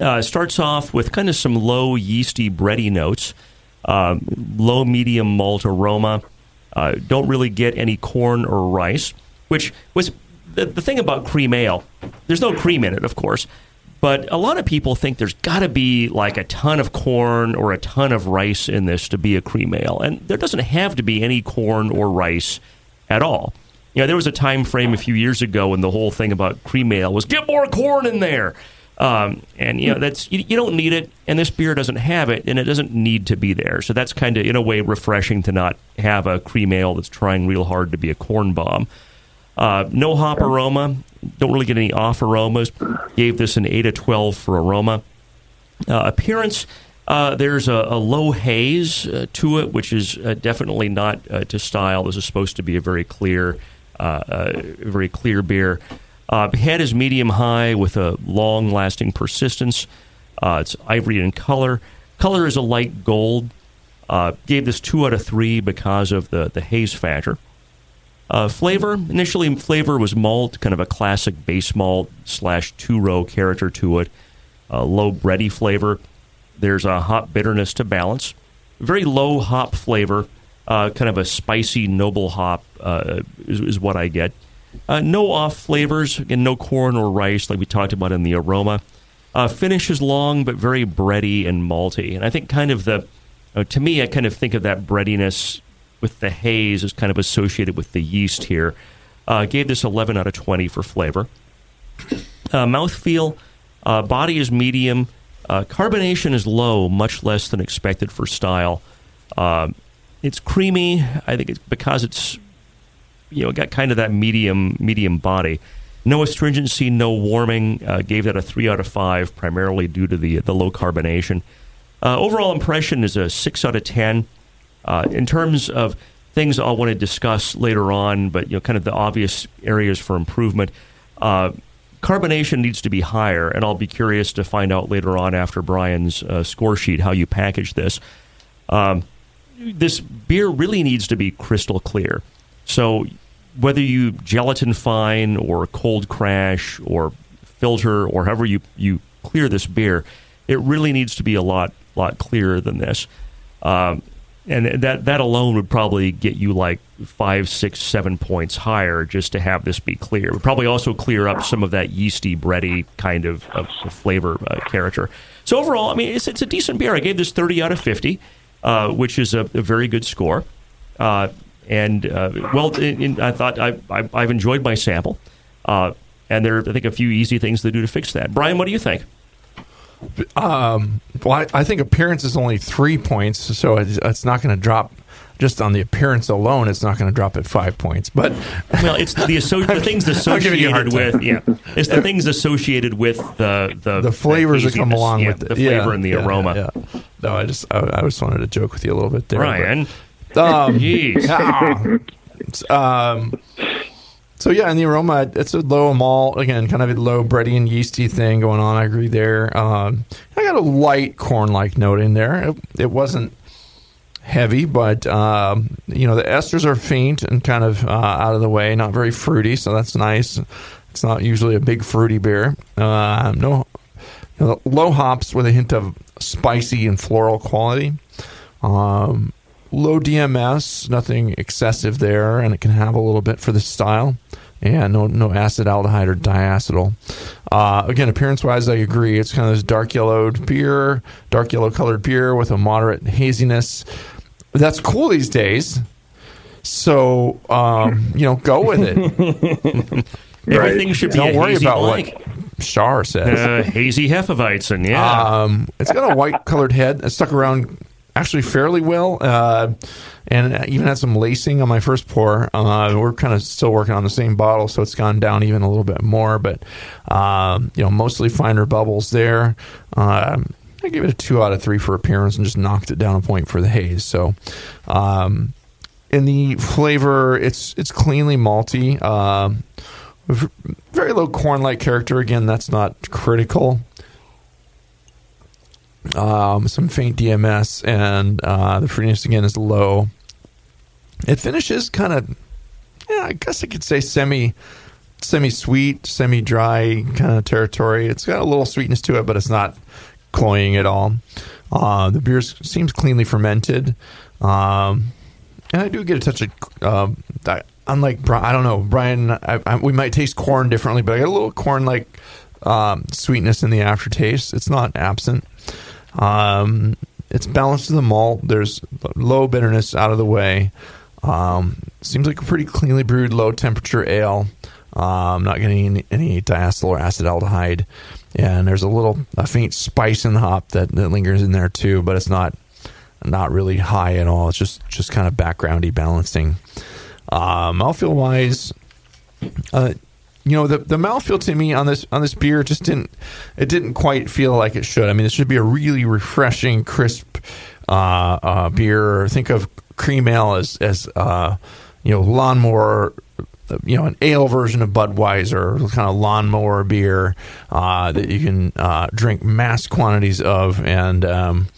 uh, starts off with kind of some low yeasty bready notes, um, low medium malt aroma. Uh, don't really get any corn or rice, which was the, the thing about cream ale. There's no cream in it, of course, but a lot of people think there's got to be like a ton of corn or a ton of rice in this to be a cream ale, and there doesn't have to be any corn or rice at all. You know, there was a time frame a few years ago when the whole thing about cream ale was get more corn in there. Um, and you know that's you, you don't need it, and this beer doesn't have it, and it doesn't need to be there. So that's kind of in a way refreshing to not have a cream ale that's trying real hard to be a corn bomb. Uh, no hop aroma, don't really get any off aromas. Gave this an eight of twelve for aroma. Uh, appearance, uh, there's a, a low haze uh, to it, which is uh, definitely not uh, to style. This is supposed to be a very clear, uh, very clear beer. Head is medium high with a long lasting persistence. It's ivory in color. Color is a light gold. Gave this two out of three because of the, the haze factor. Uh, flavor initially, flavor was malt, kind of a classic base malt slash two row character to it. Uh, low bready flavor. There's a hop bitterness to balance. Very low hop flavor, uh, kind of a spicy noble hop uh, is, is what I get. Uh, no off flavors, again, no corn or rice like we talked about in the aroma. Uh, finish is long but very bready and malty, and I think kind of the to me I kind of think of that breadiness with the haze is kind of associated with the yeast here. Uh, gave this 11 out of 20 for flavor. Uh, mouthfeel, uh, body is medium. Uh, carbonation is low, much less than expected for style. Um it's creamy. I think it's because it's you know got kind of that medium medium body. No astringency, no warming. Uh, gave that a three out of five, primarily due to the the low carbonation. Uh, overall impression is a six out of ten. Uh, in terms of things I'll want to discuss later on, but you know, kind of the obvious areas for improvement. Uh, carbonation needs to be higher, and I'll be curious to find out later on after Brian's uh, score sheet how you package this. Um, this beer really needs to be crystal clear. So whether you gelatin fine or cold crash or filter or however you, you clear this beer, it really needs to be a lot lot clearer than this. Um, and that that alone would probably get you like five, six, seven points higher just to have this be clear. It would probably also clear up some of that yeasty, bready kind of, of flavor uh, character. So overall, I mean, it's it's a decent beer. I gave this thirty out of fifty, uh, which is a, a very good score. Uh, and uh, well, in, in, I thought I, I, I've enjoyed my sample, uh, and there are I think a few easy things to do to fix that. Brian, what do you think? Um, well, I, I think appearance is only three points, so it's, it's not going to drop just on the appearance alone, it's not going to drop at five points. But (laughs) Well, it's the asso- the things I'm giving you a hard associated with yeah, it's the things associated with the the, the flavors that come along yeah, with it, the flavor Yeah, and the yeah, aroma. Yeah. No, I just I, I just wanted to joke with you a little bit there, but- Ryan, Um, (laughs) Jeez. ah. (laughs) um, so yeah, and the aroma, it's a low malt again, kind of a low bready and yeasty thing going on. I agree there. Um, I got a light corn-like note in there. It, it wasn't heavy, but um, you know the esters are faint and kind of uh, out of the way, not very fruity, so that's nice. It's not usually a big fruity beer. Uh, no, you know, low hops with a hint of spicy and floral quality. Um, low DMS, nothing excessive there, and it can have a little bit for the style. And no, no acetaldehyde or diacetyl. Uh, again, appearance wise, I agree. It's kind of this dark yellowed beer, dark yellow colored beer with a moderate haziness. That's cool these days. So, um, (laughs) you know, go with it. (laughs) everything should be Don't a worry hazy about blank. what Shar says. Uh, hazy Hefeweizen, yeah. Um, it's got a white colored head. It stuck around actually fairly well, uh, and even had some lacing on my first pour. Uh, we're kind of still working on the same bottle, so it's gone down even a little bit more. But um, you know, mostly finer bubbles there. Um, I gave it a two out of three for appearance, and just knocked it down a point for the haze. So. Um, in the flavor, it's it's cleanly malty. Um, very low corn-like character. Again, that's not critical um, some faint DMS, and uh, the fruitiness again is low. It finishes kind of, yeah, I guess I could say semi, semi sweet, semi dry kind of territory. It's got a little sweetness to it, but it's not cloying at all. Uh, the beer seems cleanly fermented, um, and I do get a touch of. Uh, I, unlike Bri- I don't know Brian, I, I, we might taste corn differently, but I got a little corn like um, sweetness in the aftertaste. It's not absent. Um, it's balanced to the malt. There's low bitterness out of the way. Um, seems like a pretty cleanly brewed, low temperature ale. Um, not getting any, any diacetyl or acetaldehyde, and there's a little a faint spice in the hop that, that lingers in there too, but it's not not really high at all. It's just just kind of backgroundy balancing. Uh, mouthfeel wise, uh, you know the the mouthfeel to me on this on this beer just didn't it didn't quite feel like it should. I mean, it should be a really refreshing, crisp uh, uh, beer. Think of cream ale as as uh, you know lawnmower. You know, an ale version of Budweiser, kind of lawnmower beer uh, that you can uh, drink mass quantities of, and um,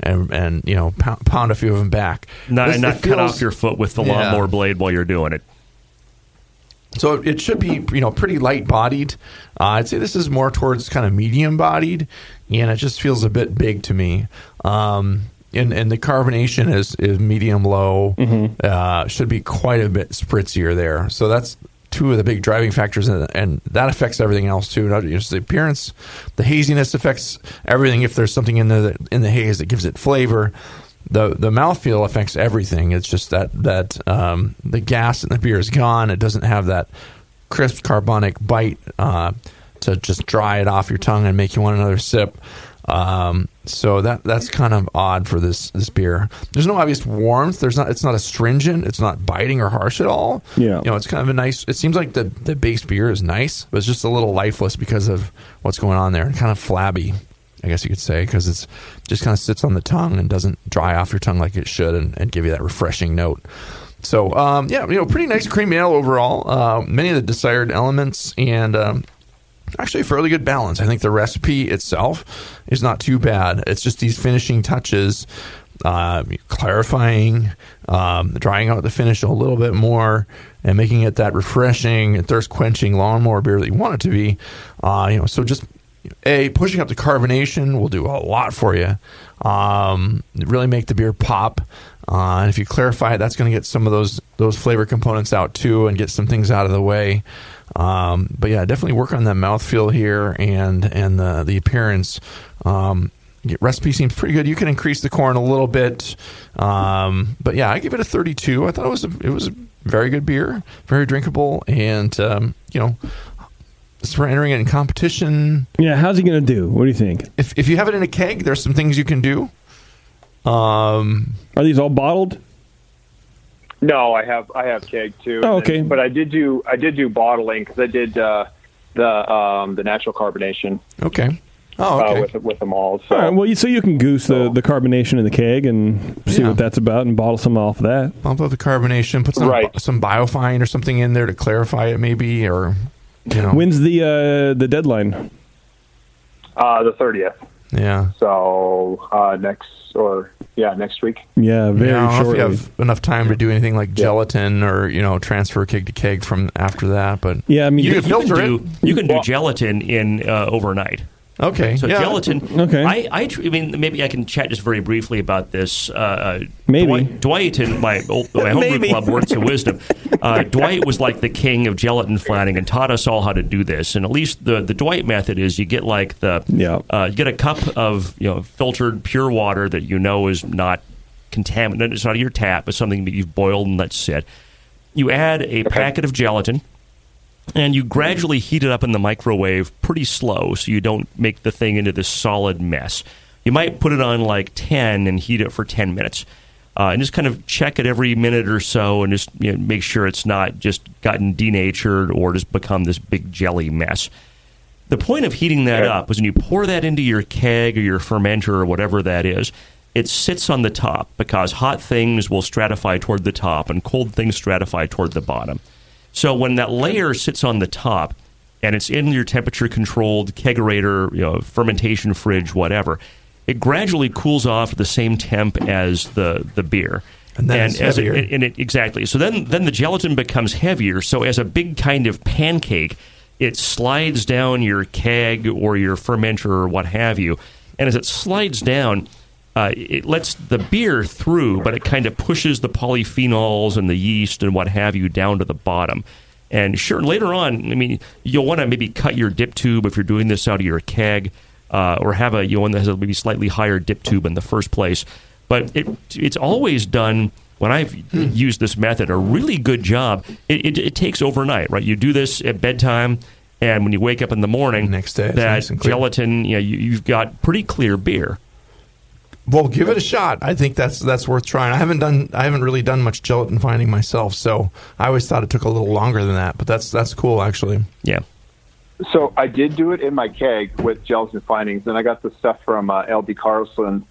and and you know pound, pound a few of them back. not This- and not it cut feels- off your foot with the Yeah. lawnmower blade while you're doing it. So it should be, you know, pretty light bodied. Uh, I'd say this is more towards kind of medium bodied, and it just feels a bit big to me. Um, and, and the carbonation is, is medium low. Uh, should be quite a bit spritzier there. So that's two of the big driving factors, and, and that affects everything else too. Not just the appearance, the haziness affects everything. If there's something in the in the haze that gives it flavor, the the mouthfeel affects everything. It's just that that um, the gas in the beer is gone. It doesn't have that crisp carbonic bite uh, to just dry it off your tongue and make you want another sip. Um, so that that's kind of odd for this this beer. There's no obvious warmth. There's not. It's not astringent. It's not biting or harsh at all. Yeah. You know, it's kind of a nice. It seems like the the base beer is nice, but it's just a little lifeless because of what's going on there. and Kind of flabby. I guess you could say, because it's just kind of sits on the tongue and doesn't dry off your tongue like it should, and, and give you that refreshing note. So, um, yeah, you know, pretty nice cream ale overall. Uh, many of the desired elements, and um, actually fairly good balance. I think the recipe itself is not too bad. It's just these finishing touches, uh, clarifying, um, drying out the finish a little bit more, and making it that refreshing thirst quenching lawnmower beer that you want it to be. Uh, you know, so just a pushing up the carbonation will do a lot for you. Um, really make the beer pop. Uh, and if you clarify it, that's going to get some of those those flavor components out too, and get some things out of the way. Um, but yeah, definitely work on that mouthfeel here and and the the appearance. Um, recipe seems pretty good. You can increase the corn a little bit, um, but yeah, I give it a 32. I thought it was a, it was a very good beer, very drinkable, and um, you know, for entering it in competition, Yeah, how's he going to do? What do you think? if if you have it in a keg, there's some things you can do. Um, Are these all bottled? No, I have I have keg too. Oh, okay. But I did do I did do bottling because I did uh, the um, the natural carbonation Okay. Oh, uh, okay. with with them all. So All right. Well, you, so you can goose the, the carbonation in the keg and see Yeah. what that's about and bottle some off of that. Bump up the carbonation. Put some Right. some biofine or something in there to clarify it, maybe, or you know. When's the uh, the deadline? uh, the thirtieth. yeah. So uh, next or yeah next week. Yeah, very yeah, I don't know if shortly. you have enough time to do anything like gelatin or you know transfer keg to keg from after that, but yeah, I mean, You You, can you can do it. you can do gelatin in uh, overnight. Okay. So yeah. gelatin. Okay. I, I, I mean, maybe I can chat just very briefly about this. Uh, uh, Maybe. Dwight, Dwight in my old, my homebrew Maybe. club, Worts of Wisdom. Uh, (laughs) Dwight was like the king of gelatin flatting and taught us all how to do this. And at least the, the Dwight method is you get like the Yeah. uh, you get a cup of you know filtered pure water that you know is not contaminated. It's not your tap. It's something that you've boiled and let sit. You add a packet of gelatin and you gradually heat it up in the microwave pretty slow so you don't make the thing into this solid mess. You might put it on like 10 and heat it for 10 minutes. Uh, and just kind of check it every minute or so and just you know, make sure it's not just gotten denatured or just become this big jelly mess. The point of heating that up is when you pour that into your keg or your fermenter or whatever that is, it sits on the top because hot things will stratify toward the top and cold things stratify toward the bottom. So when that layer sits on the top and it's in your temperature controlled kegerator, you know, fermentation fridge, whatever, it gradually cools off to the same temp as the, the beer. And then it's as it- and it, exactly. So then, then the gelatin becomes heavier. So as a big kind of pancake, it slides down your keg or your fermenter or what have you. And as it slides down, uh, it lets the beer through, but it kind of pushes the polyphenols and the yeast and what have you down to the bottom. And sure, later on, I mean, you'll want to maybe cut your dip tube if you're doing this out of your keg, uh, or have a you know one that has a maybe slightly higher dip tube in the first place. But it it's always done when I've used this method a really good job. It, it, it takes overnight, right? You do this at bedtime, and when you wake up in the morning, Next day, that nice gelatin, you know, you, you've got pretty clear beer. Well, give it a shot. I think that's that's worth trying. I haven't done I haven't really done much gelatin fining myself, so I always thought it took a little longer than that. But that's that's cool actually. Yeah. So I did do it in my keg with gelatin finings, and I got the stuff from uh, LD Carlson,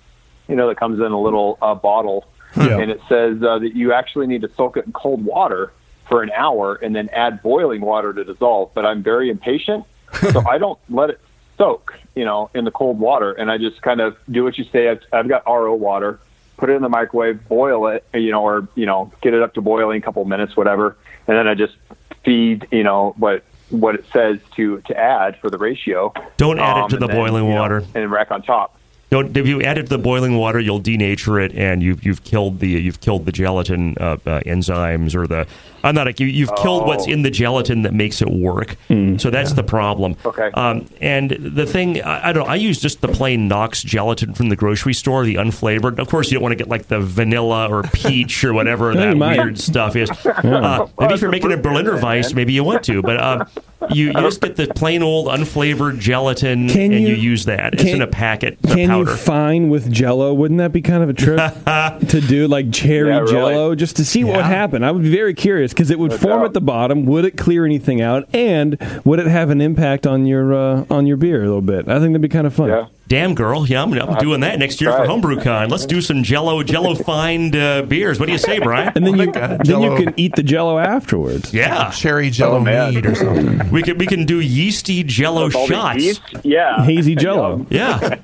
you know, that comes in a little uh, bottle, Yeah. and it says uh, that you actually need to soak it in cold water for an hour and then add boiling water to dissolve. But I'm very impatient, so (laughs) I don't let it soak, you know, in the cold water, and I just kind of do what you say. I've, I've got RO water, put it in the microwave, boil it, you know, or you know, get it up to boiling, a couple minutes, whatever, and then I just feed, you know, what what it says to to add for the ratio. Don't add it Um, to the then, boiling you know, water. and rack on top. Don't, if you add it to the boiling water, you'll denature it, and you've you've killed the you've killed the gelatin uh, uh, enzymes or the I'm not you, you've killed what's Oh. in the gelatin that makes it work. so that's the problem. Okay. Um, and the thing I, I don't I use just the plain Knox gelatin from the grocery store, the unflavored. Of course, you don't want to get like the vanilla or (laughs) peach or whatever that might. weird stuff is. Uh, maybe if you're making a Berliner Weiss, maybe you want to, but. You, you just get the plain old unflavored gelatin Can and you, you- use that. It's can- in a packet, the Can powder. you fine with Jello? Wouldn't that be kind of a trip (laughs) to do, like cherry Yeah, really. Jello, just to see what would happen? I would be very curious because it would No form doubt. at the bottom. Would it clear anything out, and would it have an impact on your uh, on your beer a little bit? I think that'd be kind of fun. Yeah. Damn, girl. Yeah, I'm, I'm doing that next year try for it. HomebrewCon. Let's do some Jello, Jello find uh, beers. What do you say, Brian? And then you uh, then you Jell-O. can eat the Jello afterwards. Yeah, Cherry jello Oh, mead or something. we can we can do yeasty Jello With all the shots. yeast, Yeah. Hazy (laughs) Jello. Yeah, (laughs)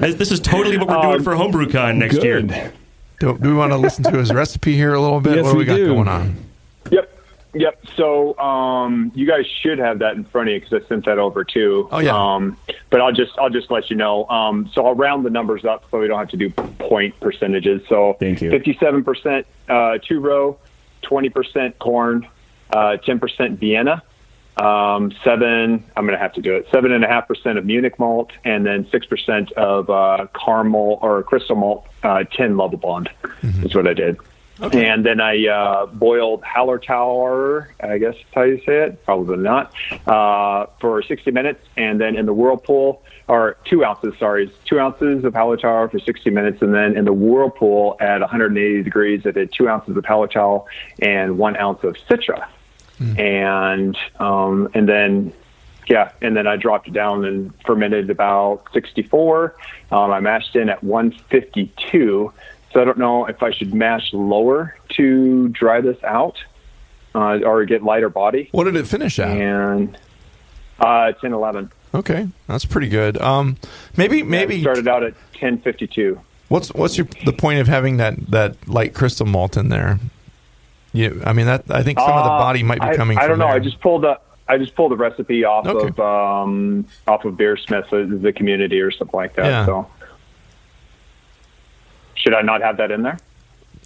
this this is totally what we're Um, doing for HomebrewCon next Good. year. Do, do we want to listen to his recipe here a little bit? Yes, what do we, we got do. going on? Yep. Yep. So um, you guys should have that in front of you because I sent that over too. Oh, yeah. Um, but I'll just I'll just let you know. Um, so I'll round the numbers up so we don't have to do point percentages. So Thank you. Fifty-seven percent uh, two row, twenty percent corn, uh, ten percent Vienna. Um, seven, I'm going to have to do it. Seven and a half percent of Munich malt, and then six percent of uh, caramel or crystal malt, uh, ten level blonde. Mm-hmm. Is what I did. And then I uh, boiled Hallertauer, I guess that's how you say it, probably not, uh, for 60 minutes. And then in the whirlpool, or two ounces, sorry, two ounces of Hallertauer for 60 minutes. And then in the whirlpool at 180 degrees, I did two ounces of Hallertau and one ounce of Citra. And um, and then yeah, and then I dropped it down and fermented about 64. Um, I mashed in at 152. So I don't know if I should mash lower to dry this out uh, or get lighter body. What did it finish at? And uh, 10, 11. Okay, that's pretty good. Um, maybe maybe I started out at 1052. What's what's your the point of having that that light crystal malt in there? You, I mean that I think some of the Uh, body might be I- coming. I, don't know. there. I just pulled up. I just pulled the recipe off Okay. of um, off of Beersmith, uh, the community, or something like that. Yeah. So, should I not have that in there?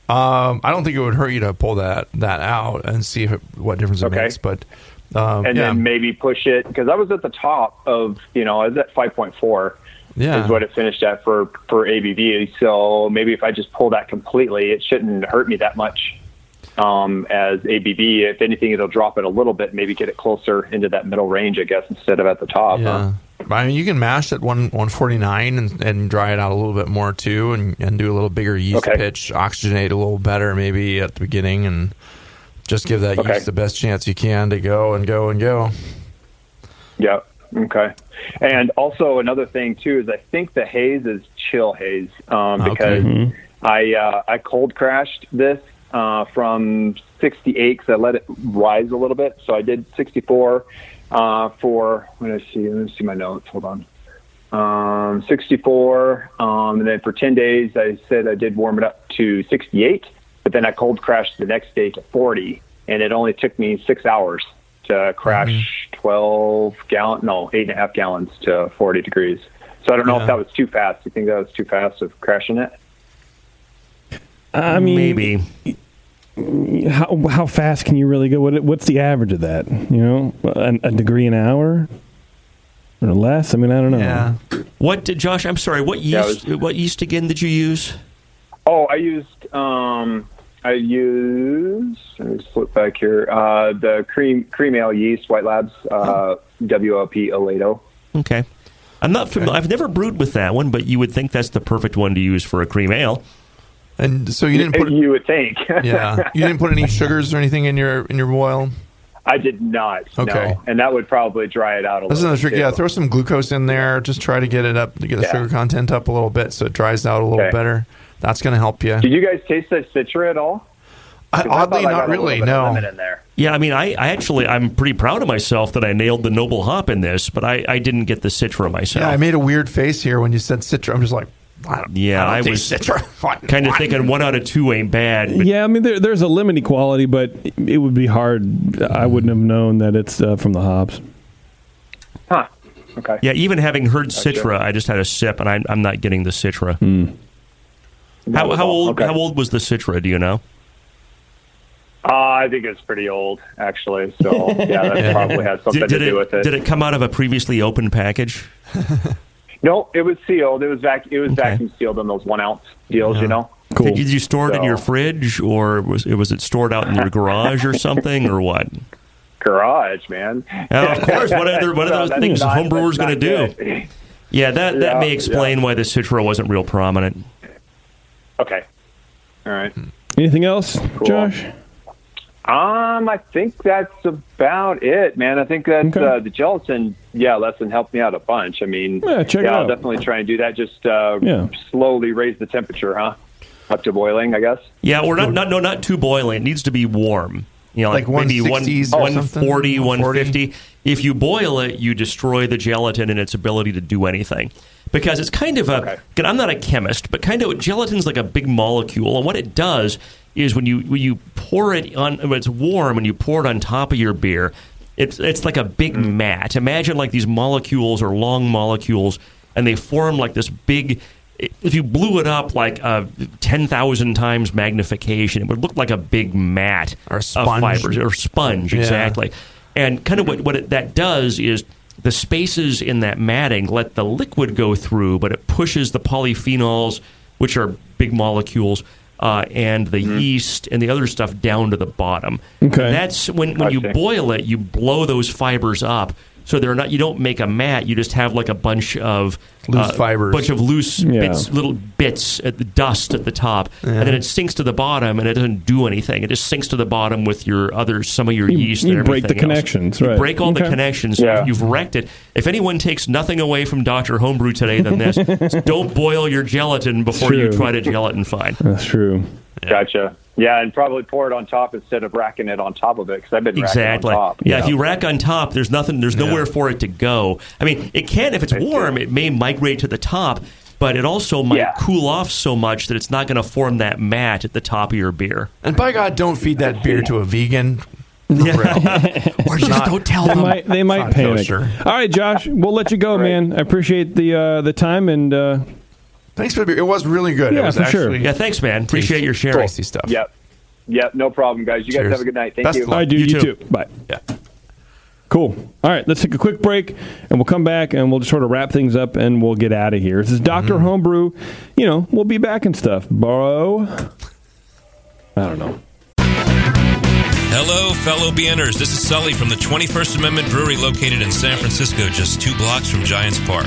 Um, I don't think it would hurt you to pull that that out and see if it, what difference it Okay. makes. But um, and yeah, then maybe push it because I was at the top of you know I was at five point four Yeah. is what it finished at for for ABV. So maybe if I just pull that completely, it shouldn't hurt me that much um, as ABV. If anything, it'll drop it a little bit, maybe get it closer into that middle range, I guess, instead of at the top. yeah. huh? I mean, you can mash at one one forty nine and, and dry it out a little bit more too, and, and do a little bigger yeast Okay. pitch, oxygenate a little better maybe at the beginning, and just give that Okay. yeast the best chance you can to go and go and go. Yeah. Okay. And also another thing too is I think the haze is chill haze um, Okay. because I uh, I cold crashed this uh, from 68 because I let it rise a little bit. So I did 64 uh, for let me see let me see my notes. Hold on. Um, 64, um, and then for 10 days, I said I did warm it up to 68, but then I cold crashed the next day to 40, and it only took me six hours to crash 12 gallon, no, eight and a half gallons to 40 degrees. So I don't know Yeah. if that was too fast. You think that was too fast of crashing it? I mean, Maybe. how how fast can you really go? What what's the average of that? You know, a, a degree an hour or less? I mean, I don't know. Yeah. What did Josh? I'm sorry. What Yeah, it yeast? what yeast again did you use? Oh, I used um, I used. Let me flip back here. Uh, the cream cream ale yeast, White Labs, uh, WLP080. Okay. I'm not familiar. I've never brewed with that one, but you would think that's the perfect one to use for a cream ale. And so you didn't put (laughs) you would think. (laughs) yeah you didn't put any sugars or anything in your in your boil. I did not. Okay. No. And that would probably dry it out a That's little. another trick. bit, Yeah, throw some glucose in there. Just try to get it up, to get the Yeah. sugar content up a little bit, so it dries out a little Okay. better. That's going to help you. Did you guys taste the citra at all? I oddly, I not got really. No. lemon in there. Yeah, I mean, I, I actually, I'm pretty proud of myself that I nailed the noble hop in this, but I, I didn't get the citra myself. Yeah, I made a weird face here when you said citra. I'm just like, I don't, Yeah, I, I don't was citra. Kind of thinking one out of two ain't bad. But Yeah, I mean, there, there's a lemony quality, but it would be hard. I wouldn't have known that it's uh, from the hops. Huh. Okay. Yeah, even having heard Gotcha. citra, I just had a sip, and I, I'm not getting the citra. How, how old? Okay. How old was the citra? Do you know? Uh, I think it's pretty old, actually. So yeah, that (laughs) probably has something Did, did to do it, with it. did it come out of a previously opened package? (laughs) No, it was sealed. It was vac- It was Okay. vacuum sealed in those one ounce deals. You know. Cool. Did you store it in your fridge, or was it was it stored out in your garage or something, or what? (laughs) Garage, man. Uh, of course, what other what So are those that's things not- homebrewers going to do? (laughs) Yeah, that that Yeah, may explain yeah. why the citra wasn't real prominent. Okay. All right. Anything else, Josh? Um, I think that's about it, man. I think that Okay. uh, the gelatin, yeah, lesson helped me out a bunch. I mean, Yeah, check it I'll out. definitely try and do that. Just uh, Yeah. slowly raise the temperature, huh? Up to boiling, I guess. Yeah, or not, not no, not too boiling. It needs to be warm. You know, like, Like maybe one, 160s 140, 150. If you boil it, you destroy the gelatin and its ability to do anything. Because it's kind of a, okay. I'm not a chemist, but kind of gelatin's like a big molecule, and what it does is when you when you pour it on when it's warm and you pour it on top of your beer, it's it's like a big mat. Imagine like these molecules are long molecules, and they form like this big. If you blew it up like uh, ten thousand times magnification, it would look like a big mat Or of fibers or sponge Yeah. exactly. And kind of what what it, that does is the spaces in that matting let the liquid go through, but it pushes the polyphenols, which are big molecules, uh, and the yeast and the other stuff down to the bottom. Okay. And that's when when you boil it, you blow those fibers up. So they're not. You don't make a mat. You just have like a bunch of Loose uh, fibers. bunch of loose Yeah. bits, little bits at the dust at the top, and then it sinks to the bottom, and it doesn't do anything. It just sinks to the bottom with your other some of your You- yeast. you and break the else. connections, You break all the connections. Yeah. You've wrecked it. If anyone takes nothing away from Doctor Homebrew today than this, (laughs) don't boil your gelatin before you try to gelatin fine. That's true. Gotcha. Yeah, and probably pour it on top instead of racking it on top of it because I've been Exactly. racking on top. Yeah, if you rack on top, there's nothing. There's nowhere for it to go. I mean, it can if it's warm. It may migrate to the top, but it also might Yeah. cool off so much that it's not going to form that mat at the top of your beer. And by God, don't feed that beer to a vegan. (laughs) For real. (laughs) or just don't tell They them. might, they might not panic. kosher. All right, Josh, we'll let you go, man. I appreciate the uh, the time and uh, Thanks for the beer. It was really good. Yeah, it was for sure. actually Yeah, thanks, man. Appreciate your sharing. tasty stuff. Yep. Yep, no problem, guys. You guys have a good night. Thank Best you. I do. You You, too. too. Bye. Yeah. Cool. All right, let's take a quick break and we'll come back and we'll just sort of wrap things up and we'll get out of here. This is doctor Mm-hmm. Homebrew. You know, we'll be back and stuff, bro. I don't know. Hello, fellow BNers. This is Sully from the 21st Amendment Brewery located in San Francisco, just two blocks from Giants Park.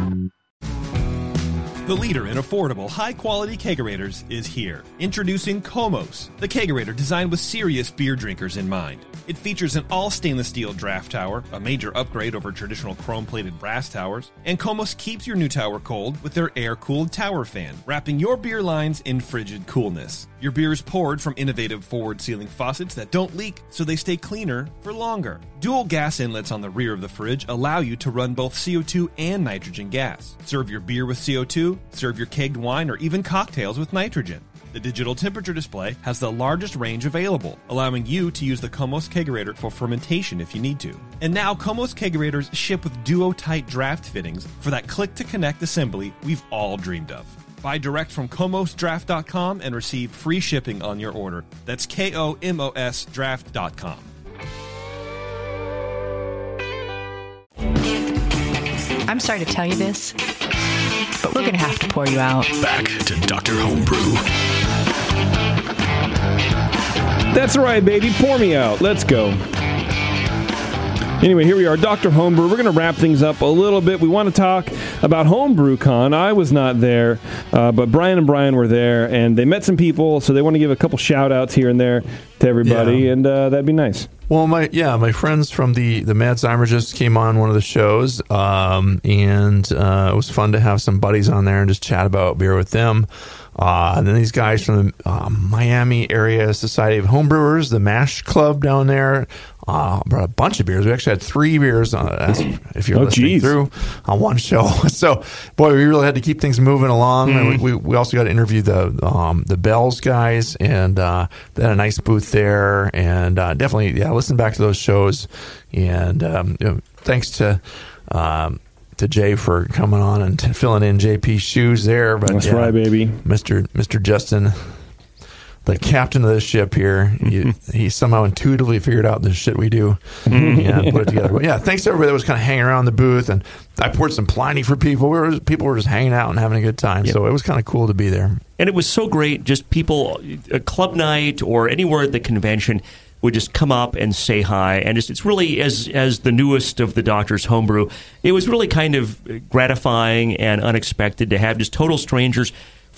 The leader in affordable, high quality kegerators is here. Introducing Komos, the kegerator designed with serious beer drinkers in mind. It features an all stainless steel draft tower, a major upgrade over traditional chrome plated brass towers, and Komos keeps your new tower cold with their air cooled tower fan, wrapping your beer lines in frigid coolness. Your beer is poured from innovative forward sealing faucets that don't leak, so they stay cleaner for longer. Dual gas inlets on the rear of the fridge allow you to run both CO2 and nitrogen gas. Serve your beer with CO2, serve your kegged wine, or even cocktails with nitrogen. The digital temperature display has the largest range available, allowing you to use the Komos Kegerator for fermentation if you need to. And now Komos Kegerators ship with duo-tight draft fittings for that click-to-connect assembly we've all dreamed of. Buy direct from komosdraft.com and receive free shipping on your order. That's K-O-M-O-S draft.com. I'm sorry to tell you this, we're going to have to pour you out. Back to Dr. Homebrew. That's right, baby. Pour me out. Let's go. Anyway, here we are, Dr. Homebrew. We're going to wrap things up a little bit. We want to talk about HomebrewCon. I was not there, uh, but Brian and Brian were there, and they met some people, so they want to give a couple shout outs here and there to everybody, Yeah. and uh, that'd be nice. Well, my yeah, my friends from the the Mad just came on one of the shows, um, and uh, it was fun to have some buddies on there and just chat about beer with them. Uh, and then these guys from the uh, Miami Area Society of Homebrewers, the Mash Club down there, uh, brought a bunch of beers. We actually had three beers, uh, as- if you're Oh, listening geez. through, on one show. (laughs) So, boy, we really had to keep things moving along. And we, we, we also got to interview the um, the Bells guys, and uh, they had a nice booth there. And uh, definitely, yeah, listen back to those shows. And um, you know, thanks to. Um, to Jay for coming on and filling in JP's shoes there, but That's yeah, right, baby. Mr. Mr. Justin, the captain of this ship here, he, (laughs) he somehow intuitively figured out the shit we do mm-hmm. and put it (laughs) together. But yeah, thanks to everybody that was kind of hanging around the booth, and I poured some Pliny for people. We were people were just hanging out and having a good time, so it was kind of cool to be there. And it was so great, just people, a club night or anywhere at the convention would just come up and say hi. And just, it's really, as, as the newest of the Doctor's Homebrew, it was really kind of gratifying and unexpected to have just total strangers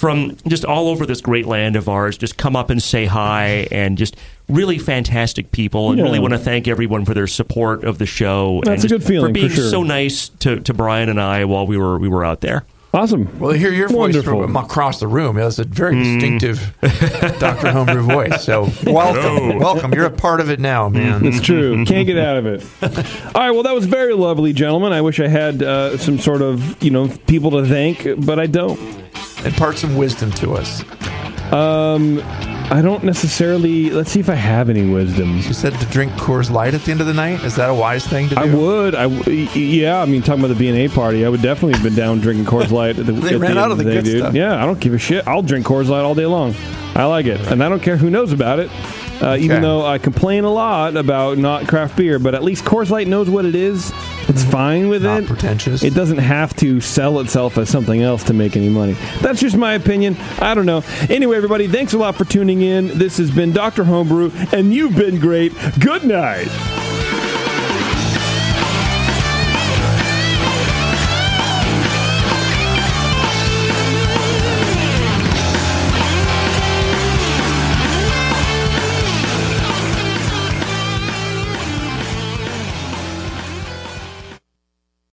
from just all over this great land of ours just come up and say hi and just really fantastic people and Yeah. really want to thank everyone for their support of the show and That's a good feeling, for being for sure. so nice to, to Brian and I while we were we were out there. Awesome. Well, hear your voice Wonderful. from across the room. That's a very Mm. distinctive Dr. Homebrew voice. So (laughs) welcome. Welcome. You're a part of it now, man. It's true. (laughs) Can't get out of it. All right. Well, that was very lovely, gentlemen. I wish I had uh, some sort of you know people to thank, but I don't. Impart some wisdom to us. Um, I don't necessarily. Let's see if I have any wisdom. You said to drink Coors Light at the end of the night. Is that a wise thing to do? I would. I w- yeah. I mean, talking about the B&A party, I would definitely have been down drinking Coors (laughs) Light. At the, They at ran the out of the day, good dude. stuff. Yeah, I don't give a shit. I'll drink Coors Light all day long. I like it, and I don't care who knows about it. Uh, Even Okay. though I complain a lot about not craft beer, but at least Coors Light knows what it is. It's fine with Not it. pretentious. It doesn't have to sell itself as something else to make any money. That's just my opinion. I don't know. Anyway, everybody, thanks a lot for tuning in. This has been Dr. Homebrew, and you've been great. Good night.